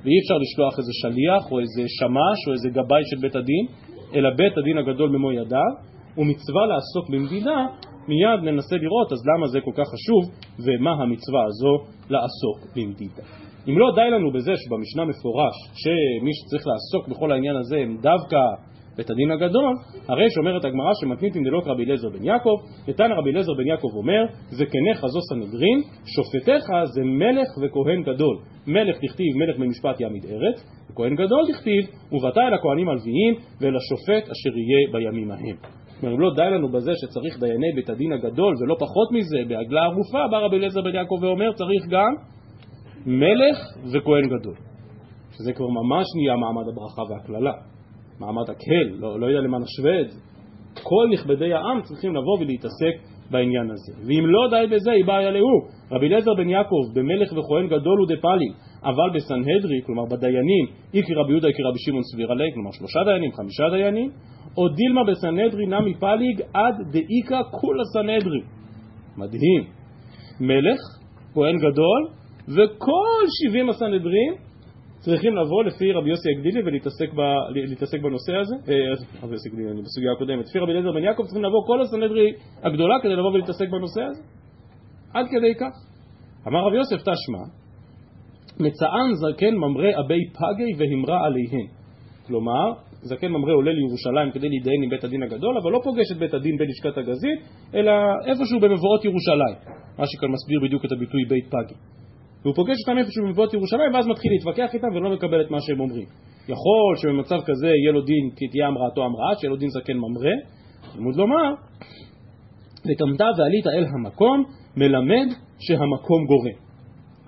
ואי אפשר לשלוח איזה שליח או איזה שמש או איזה גבאי של בית הדין, אלא בית הדין הגדול במו ידיו, ומצווה לעסוק במדידה מיד ננסה לראות אז למה זה כל כך חשוב ומה המצווה הזו לעסוק במדידה. אם לא די לנו בזה שבמשנה מפורש שמי שצריך לעסוק בכל העניין הזה הם דווקא בית הדין הגדול, הרי שאומרת הגמרא שמתניתין דלוק רבי אליעזר בן יעקב, נתן רבי אליעזר בן יעקב אומר, זקניך זו סנהדרין, שופטיך זה מלך וכהן גדול. מלך תכתיב מלך במשפט יעמיד ארץ, וכהן גדול תכתיב, ובאת אל הכהנים הלוויים ואל השופט אשר יהיה בימים ההם. כלומר, אם לא די לנו בזה שצריך דייני בית הדין הגדול, ולא פחות מזה, בעגלה ערופה, בא רבי אליעזר בן יעקב ואומר, צריך גם מלך וכהן גדול. שזה כבר ממש נהיה מעמד הברכה והקללה. מעמד הקהל, לא, לא יודע למה נשווה את זה. כל נכבדי העם צריכים לבוא ולהתעסק בעניין הזה. ואם לא די בזה, היא באה אלוהו. רבי אליעזר בן יעקב, במלך וכהן גדול ודפאלי, אבל בסנהדרי, כלומר בדיינים, איקי רבי יהודה איקי רבי שמעון סביר עלי, כלומר שלושה דיינים, חמישה דיינים, או דילמה בסנהדרי נמי פליג עד דאיקה כולה סנהדרי. מדהים. מלך, כהן גדול, וכל שבעים הסנהדרים צריכים לבוא לפי רבי יוסי הגדילי ולהתעסק בנושא הזה, אה, רבי יוסי הגדילי, אני בסוגיה הקודמת, לפי רבי אליעזר בן יעקב צריכים לבוא כל הסנהדרי הגדולה כדי לבוא ולהתעסק בנושא הזה. עד כדי כך. אמר רב יוסף תשמע, מצען זקן ממרא אבי פגי והמרא עליהן. כלומר, זקן ממרא עולה לירושלים כדי להתדיין עם בית הדין הגדול, אבל לא פוגש את בית הדין בלשכת הגזית, אלא איפשהו במבואות ירושלים. רש"י כאן מסביר בדיוק את הביטוי בית פגי. והוא פוגש אותם איפשהו במבואות ירושלים, ואז מתחיל להתווכח איתם ולא מקבל את מה שהם אומרים. יכול שבמצב כזה יהיה לו דין כי תהיה המראתו המראה, שיהיה לו דין זקן ממרא. לימוד לומר, וקמת ועלית אל המקום, מלמד שהמקום גורם.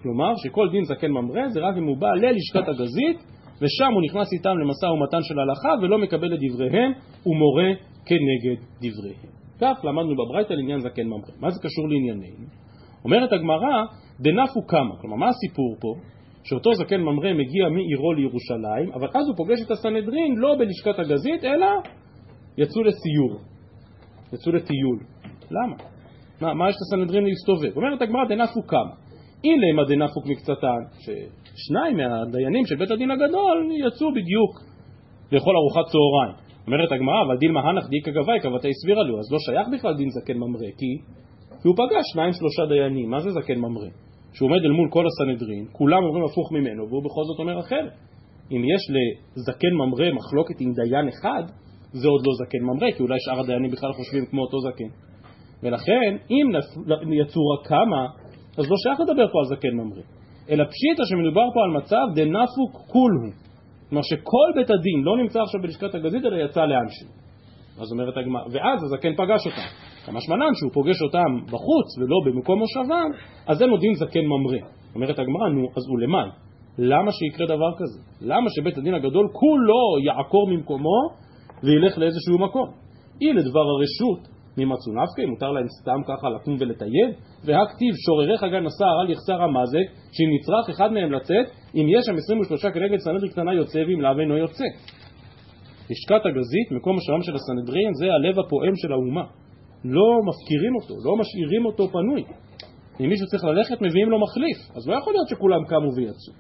כלומר, שכל דין זקן ממרא זה רק אם הוא בא ללשכת הגזית, ושם הוא נכנס איתם למשא ומתן של ההלכה ולא מקבל את דבריהם, ומורה כנגד דבריהם. כך למדנו בברייתא לעניין זקן ממרא. מה זה קשור לענייננו? אומרת הגמרא, דנפו קמה. כלומר, מה הסיפור פה? שאותו זקן ממרא מגיע מעירו לירושלים, אבל אז הוא פוגש את הסנהדרין לא בלשכת הגזית, אלא יצאו לסיור, יצאו לטיול. למה? מה, מה יש לסנהדרין להסתובב? אומרת הגמרא, דנפו קמה. אילמה דנפוק מקצתן, ששניים מהדיינים של בית הדין הגדול יצאו בדיוק לאכול ארוחת צהריים. אומרת הגמרא, אבל דילמה הנח דיקה גבי כבתי סבירה לו, אז לא שייך בכלל דין זקן ממרא, כי הוא פגש שניים שלושה דיינים, מה זה זקן ממרא? שהוא עומד אל מול כל הסנהדרין, כולם אומרים הפוך ממנו, והוא בכל זאת אומר אחרת. אם יש לזקן ממרא מחלוקת עם דיין אחד, זה עוד לא זקן ממרא, כי אולי שאר הדיינים בכלל חושבים כמו אותו זקן. ולכן, אם יצאו רק כמה, אז לא שייך לדבר פה על זקן ממריא. אלא פשיטא שמדובר פה על מצב דנפוק כולהו. כלומר שכל בית הדין לא נמצא עכשיו בלשכת הגזית אלא יצא לאנשהו. אז אומרת הגמרא, ואז הזקן פגש אותם. כמה שמנן שהוא פוגש אותם בחוץ ולא במקום מושבם, אז לו דין זקן ממריא. אומרת הגמרא, נו, אז הוא למען. למה שיקרה דבר כזה? למה שבית הדין הגדול כולו יעקור ממקומו וילך לאיזשהו מקום? אי לדבר הרשות ממצאו נפקא, מותר להם סתם ככה לקום ולטייל? והכתיב שורריך השר אל יחסר המזק, שאם נצרך אחד מהם לצאת, אם יש שם 23 כנגד סנהדרין קטנה יוצא ואם לאו אינו יוצא. לשכת הגזית, מקום השלום של הסנהדרין, זה הלב הפועם של האומה. לא מפקירים אותו, לא משאירים אותו פנוי. אם מישהו צריך ללכת, מביאים לו מחליף. אז לא יכול להיות שכולם קמו ויצאו.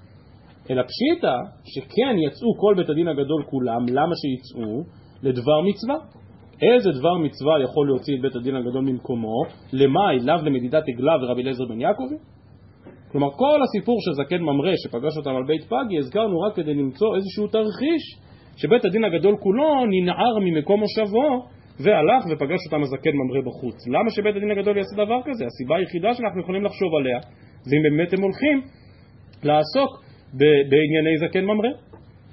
אלא פשיטא שכן יצאו כל בית הדין הגדול כולם, למה שיצאו? לדבר מצווה. איזה דבר מצווה יכול להוציא את בית הדין הגדול ממקומו? למאי, לאו למדידת עגלה ורבי אליעזר בן יעקבי? כלומר, כל הסיפור של זקן ממרא שפגש אותם על בית פגי, הזכרנו רק כדי למצוא איזשהו תרחיש שבית הדין הגדול כולו ננער ממקום מושבו והלך ופגש אותם הזקן ממרא בחוץ. למה שבית הדין הגדול יעשה דבר כזה? הסיבה היחידה שאנחנו יכולים לחשוב עליה זה אם באמת הם הולכים לעסוק בענייני זקן ממרא.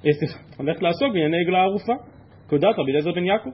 הולך לעסוק בענייני עגלה ערופה. כהודעת רבי אליעזר בן יעקב.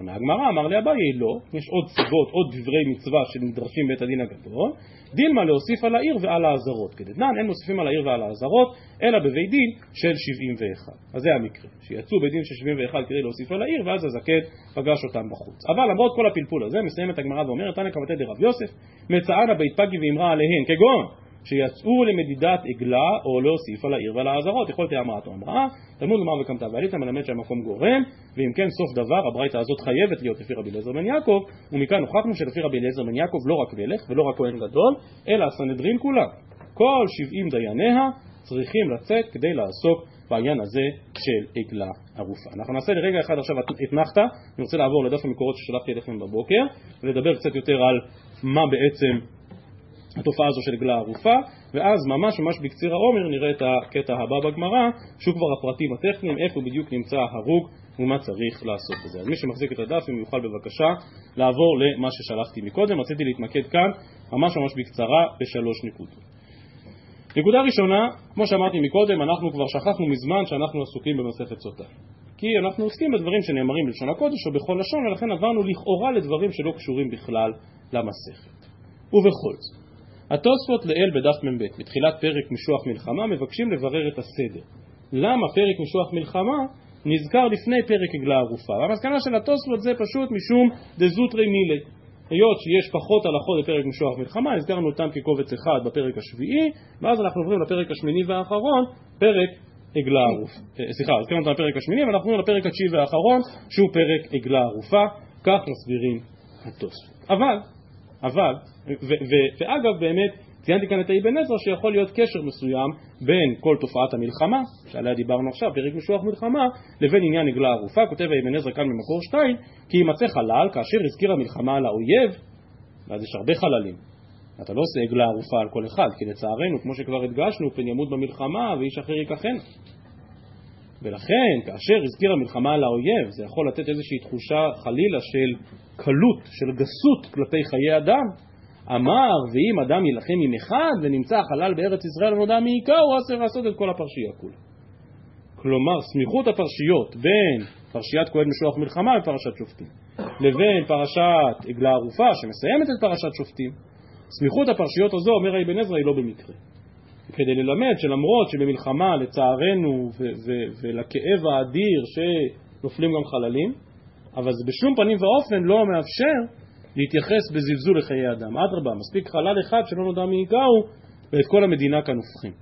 עונה הגמרא, אמר לאביי לא, יש עוד סיבות, עוד דברי מצווה שנדרשים בית הדין הגדול, דילמה להוסיף על העיר ועל האזהרות. כדתנן, אין מוסיפים על העיר ועל האזהרות, אלא בבית דין של 71. אז זה המקרה, שיצאו בית דין של 71 כדי להוסיף על העיר, ואז הזקן פגש אותם בחוץ. אבל למרות כל הפלפול הזה, מסיימת הגמרא ואומרת, תנא קמתי דרב יוסף, מצענה בית פגי ואמרה עליהן, כגון שיצאו למדידת עגלה או להוסיף על העיר ועל האזהרות. יכולתי אמרת או אמרה, תלמוד לומר וקמת ועלית מלמד שהמקום גורם, ואם כן סוף דבר הברייתא הזאת חייבת להיות לפי רבי אליעזר בן יעקב, ומכאן הוכחנו שלפי רבי אליעזר בן יעקב לא רק מלך ולא רק כהן גדול, אלא הסנהדרין כולה. כל שבעים דייניה צריכים לצאת כדי לעסוק בעניין הזה של עגלה ערופה. אנחנו נעשה לרגע אחד עכשיו אתנחתא, אני רוצה לעבור לדף המקורות ששלחתי אליכם בבוקר, ולדבר קצת יותר על מה בעצם התופעה הזו של עגלה ערופה, ואז ממש ממש בקציר העומר נראה את הקטע הבא בגמרא, שהוא כבר הפרטים הטכניים, איפה בדיוק נמצא ההרוג ומה צריך לעשות בזה. אז מי שמחזיק את הדף, אם יוכל בבקשה לעבור למה ששלחתי מקודם, רציתי להתמקד כאן ממש ממש בקצרה בשלוש נקודות. נקודה ראשונה, כמו שאמרתי מקודם, אנחנו כבר שכחנו מזמן שאנחנו עסוקים במסכת סוטה. כי אנחנו עוסקים בדברים שנאמרים בלשון הקודש או בכל לשון, ולכן עברנו לכאורה לדברים שלא קשורים בכלל למסכת. ובכל זאת, התוספות לאל בדף מ"ב, בתחילת פרק משוח מלחמה, מבקשים לברר את הסדר. למה פרק משוח מלחמה נזכר לפני פרק עגלה ערופה? והמסקנה של התוספות זה פשוט משום דזוטרי מילי. היות שיש פחות הלכות בפרק משוח מלחמה, הזכרנו אותם כקובץ אחד בפרק השביעי, ואז אנחנו עוברים לפרק השמיני והאחרון, פרק עגלה ערופה. אה, סליחה, הזכרנו אותם בפרק השמיני, ואנחנו עוברים לפרק התשיעי והאחרון, שהוא פרק עגלה ערופה, כך מסבירים התוספות. אבל, אבל, ואגב באמת ציינתי כאן את האבן עזרא שיכול להיות קשר מסוים בין כל תופעת המלחמה, שעליה דיברנו עכשיו, פרק משוח מלחמה, לבין עניין עגלה ערופה, כותב האבן עזרא כאן במקור 2, כי יימצא חלל כאשר הזכיר המלחמה על האויב, ואז יש הרבה חללים, אתה לא עושה עגלה ערופה על כל אחד, כי לצערנו, כמו שכבר הדגשנו, פן ימות במלחמה ואיש אחר ייקחנה. ולכן, כאשר הזכיר המלחמה על האויב, זה יכול לתת איזושהי תחושה חלילה של קלות, של גסות כלפי חיי אדם. אמר, ואם אדם יילחם עם אחד ונמצא חלל בארץ ישראל הנודע מעיקרו, אסר לעשות את כל הפרשייה כולה. כלומר, סמיכות הפרשיות בין פרשיית כהן משוח מלחמה בפרשת שופטים, לבין פרשת עגלה ערופה שמסיימת את פרשת שופטים, סמיכות הפרשיות הזו, אומר האבן עזרא, היא לא במקרה. כדי ללמד שלמרות שבמלחמה, לצערנו, ולכאב האדיר שנופלים גם חללים, אבל זה בשום פנים ואופן לא מאפשר להתייחס בזלזול לחיי אדם. אדרבה, מספיק חלל אחד שלא נודע מי ייגעו, ואת כל המדינה כאן הופכים.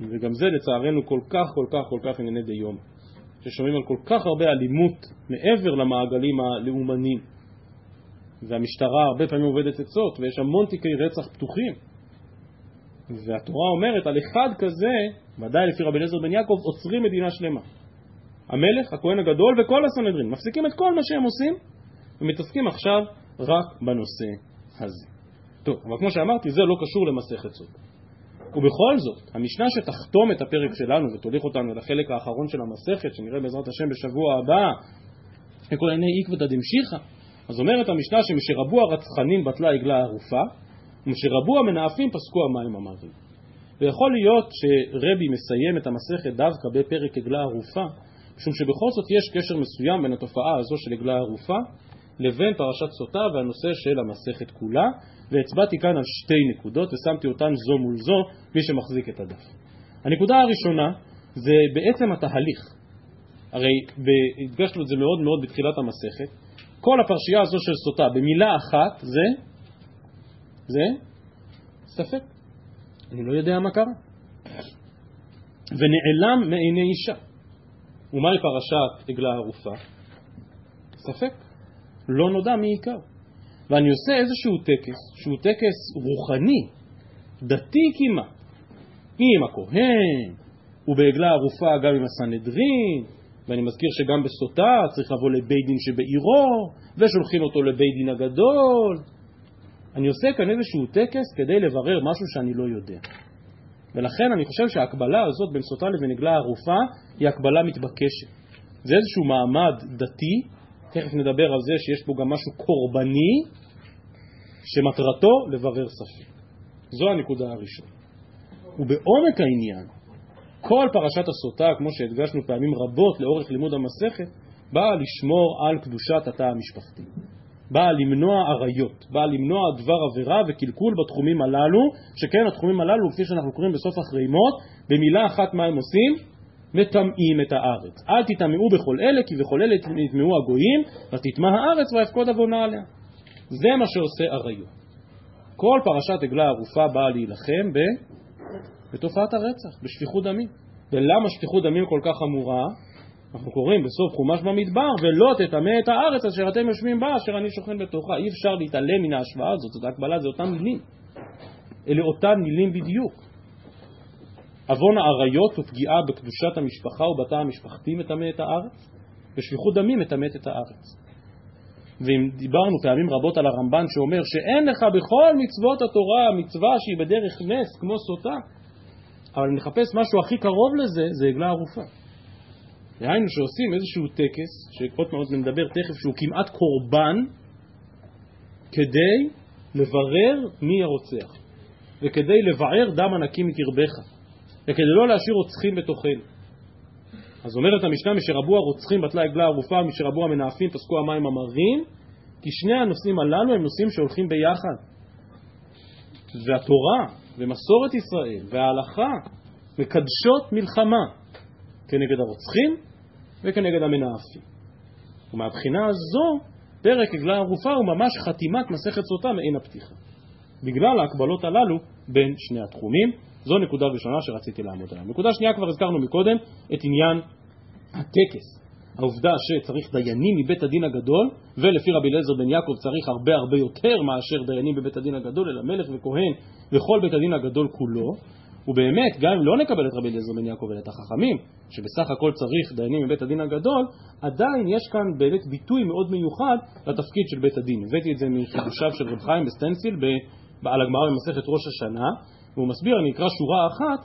וגם זה לצערנו כל כך כל כך כל כך ענייני דיום. ששומעים על כל כך הרבה אלימות מעבר למעגלים הלאומניים. והמשטרה הרבה פעמים עובדת עצות, ויש המון תיקי רצח פתוחים. והתורה אומרת על אחד כזה, ודאי לפי רבי אליעזר בן יעקב, עוצרים מדינה שלמה. המלך, הכהן הגדול וכל הסנהדרין מפסיקים את כל מה שהם עושים ומתעסקים עכשיו רק בנושא הזה. טוב, אבל כמו שאמרתי, זה לא קשור למסכת סוד. ובכל זאת, המשנה שתחתום את הפרק שלנו ותוליך אותנו לחלק האחרון של המסכת, שנראה בעזרת השם בשבוע הבא, לכל עיני עקבתא דמשיחא, אז אומרת המשנה שמשרבו הרצחנים בטלה עגלה ערופה, ומשרבו המנאפים פסקו המים המרים. ויכול להיות שרבי מסיים את המסכת דווקא בפרק עגלה ערופה, משום שבכל זאת יש קשר מסוים בין התופעה הזו של עגלה ערופה לבין פרשת סוטה והנושא של המסכת כולה, והצבעתי כאן על שתי נקודות ושמתי אותן זו מול זו, מי שמחזיק את הדף. הנקודה הראשונה זה בעצם התהליך. הרי הדגשנו את זה מאוד מאוד בתחילת המסכת. כל הפרשייה הזו של סוטה במילה אחת זה, זה ספק. אני לא יודע מה קרה. ונעלם מעיני אישה. ומהי פרשת עגלה ערופה? ספק. לא נודע מי עיקר. ואני עושה איזשהו טקס, שהוא טקס רוחני, דתי כמעט, עם הכהן, ובעגלה ערופה גם עם הסנהדרין, ואני מזכיר שגם בסוטה צריך לבוא לבית דין שבעירו, ושולחים אותו לבית דין הגדול. אני עושה כאן איזשהו טקס כדי לברר משהו שאני לא יודע. ולכן אני חושב שההקבלה הזאת בין סוטה לבין עגלה ערופה היא הקבלה מתבקשת. זה איזשהו מעמד דתי תכף נדבר על זה שיש פה גם משהו קורבני שמטרתו לברר ספק. זו הנקודה הראשונה. ובעומק העניין, כל פרשת הסוטה, כמו שהדגשנו פעמים רבות לאורך לימוד המסכת, באה לשמור על קדושת התא המשפחתי. באה למנוע עריות, באה למנוע דבר עבירה וקלקול בתחומים הללו, שכן התחומים הללו, כפי שאנחנו קוראים בסוף החרימות, במילה אחת מה הם עושים? מטמאים את הארץ. אל תטמאו בכל אלה, כי בכל אלה יטמאו הגויים, ותטמא הארץ ויפקוד עוונה עליה. זה מה שעושה עריות. כל פרשת עגלה ערופה באה להילחם ב... בתופעת הרצח, בשפיכות דמים. ולמה שפיכות דמים כל כך חמורה? אנחנו קוראים בסוף חומש במדבר, ולא תטמא את הארץ אשר אתם יושבים בה, אשר אני שוכן בתוכה. אי אפשר להתעלם מן ההשוואה הזאת, זאת ההקבלה, זה אותן מילים. אלה אותן מילים בדיוק. עוון העריות ופגיעה בקדושת המשפחה ובתא המשפחתי מטמא את הארץ, ושפיכות דמים מטמאת את הארץ. ואם דיברנו פעמים רבות על הרמב"ן שאומר שאין לך בכל מצוות התורה מצווה שהיא בדרך נס כמו סוטה, אבל אם נחפש משהו הכי קרוב לזה, זה עגלה ערופה. דהיינו שעושים איזשהו טקס, שעוד מעט נדבר תכף, שהוא כמעט קורבן, כדי לברר מי הרוצח, וכדי לבער דם ענקי מקרבך. וכדי לא להשאיר רוצחים בתוכנו. אז אומרת המשנה, משרבו הרוצחים בטלה עגלה ערופה, משרבו המנאפים פסקו המים המרים, כי שני הנושאים הללו הם נושאים שהולכים ביחד. והתורה ומסורת ישראל וההלכה מקדשות מלחמה כנגד הרוצחים וכנגד המנאפים. ומהבחינה הזו, פרק עגלה ערופה הוא ממש חתימת מסכת סוטה מעין הפתיחה. בגלל ההקבלות הללו בין שני התחומים. זו נקודה ראשונה שרציתי לעמוד עליה. נקודה שנייה כבר הזכרנו מקודם את עניין הטקס. העובדה שצריך דיינים מבית הדין הגדול, ולפי רבי אליעזר בן יעקב צריך הרבה הרבה יותר מאשר דיינים בבית הדין הגדול, אלא מלך וכהן וכל בית הדין הגדול כולו. ובאמת, גם אם לא נקבל את רבי אליעזר בן יעקב ואת החכמים, שבסך הכל צריך דיינים מבית הדין הגדול, עדיין יש כאן באמת ביטוי מאוד מיוחד לתפקיד של בית הדין. הבאתי את זה מחידושיו של רב חיים בסטנסיל על הגמרא במסכת ראש השנה, והוא מסביר, אני אקרא שורה אחת,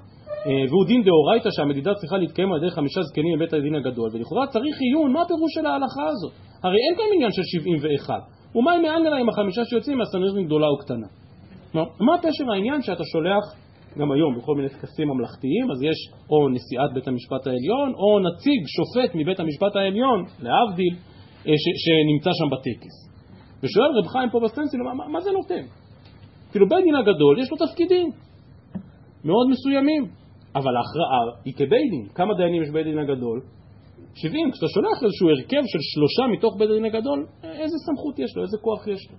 אה, והוא דין דאורייתא שהמדידה צריכה להתקיים על ידי חמישה זקנים בבית הדין הגדול, ולכאורה צריך עיון, מה הפירוש של ההלכה הזאת? הרי אין כאן עניין של 71, ומה אם מעניין עם החמישה שיוצאים מהסנהדרין גדולה או קטנה? מה פשר העניין שאתה שולח גם היום בכל מיני טקסים ממלכתיים, אז יש או נשיאת בית המשפט העליון, או נציג שופט מבית המשפט העליון, להבדיל, אה, שנמצא שם בטקס. ושואל רב חיים פה בסטנסיל, מה, מה זה נותן? כאילו בית דין הגדול יש לו תפקידים מאוד מסוימים, אבל ההכרעה היא כבית דין. כמה דיינים יש בבית דין הגדול? 70. כשאתה שולח איזשהו הרכב של שלושה מתוך בית הדין הגדול, איזה סמכות יש לו, איזה כוח יש לו?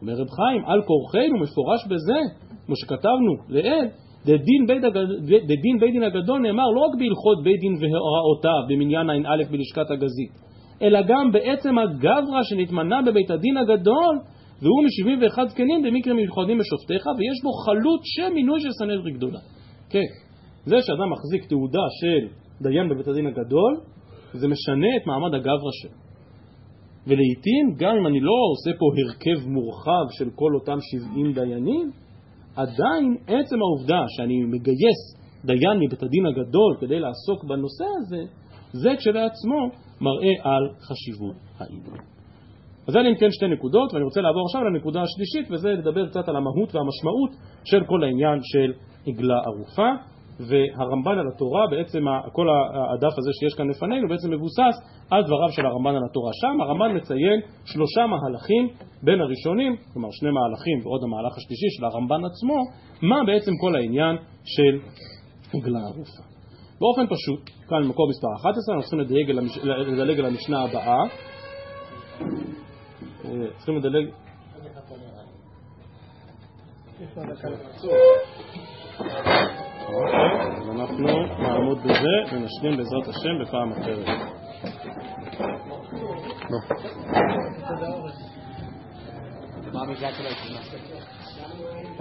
אומר רב חיים, על כורחנו מפורש בזה, כמו שכתבנו לעיל, דדין בית דין הגדול נאמר לא רק בהלכות בית דין והוראותיו במניין ע"א בלשכת הגזית, אלא גם בעצם הגברא שנתמנה בבית הדין הגדול, והוא מ-71 זקנים במקרים מיוחדים בשופטיך, ויש בו חלוט שם מינוי של סנהדרי גדולה. כן, זה שאדם מחזיק תעודה של דיין בבית הדין הגדול, זה משנה את מעמד הגברא שלו. ולעיתים, גם אם אני לא עושה פה הרכב מורחב של כל אותם 70 דיינים, עדיין עצם העובדה שאני מגייס דיין מבית הדין הגדול כדי לעסוק בנושא הזה, זה כשלעצמו מראה על חשיבות העניין. אז אלה אם כן שתי נקודות, ואני רוצה לעבור עכשיו לנקודה השלישית, וזה לדבר קצת על המהות והמשמעות של כל העניין של עגלה ערופה. והרמב"ן על התורה, בעצם כל הדף הזה שיש כאן לפנינו, בעצם מבוסס על דבריו של הרמב"ן על התורה. שם הרמב"ן מציין שלושה מהלכים בין הראשונים, כלומר שני מהלכים ועוד המהלך השלישי של הרמב"ן עצמו, מה בעצם כל העניין של עגלה ערופה. באופן פשוט, כאן במקור מספר 11, אנחנו צריכים לדלג על, המשנה הבאה. אה, צריכים לדלג... אז אנחנו נעמוד בזה ונשלים בעזרת השם בפעם אחרת. מה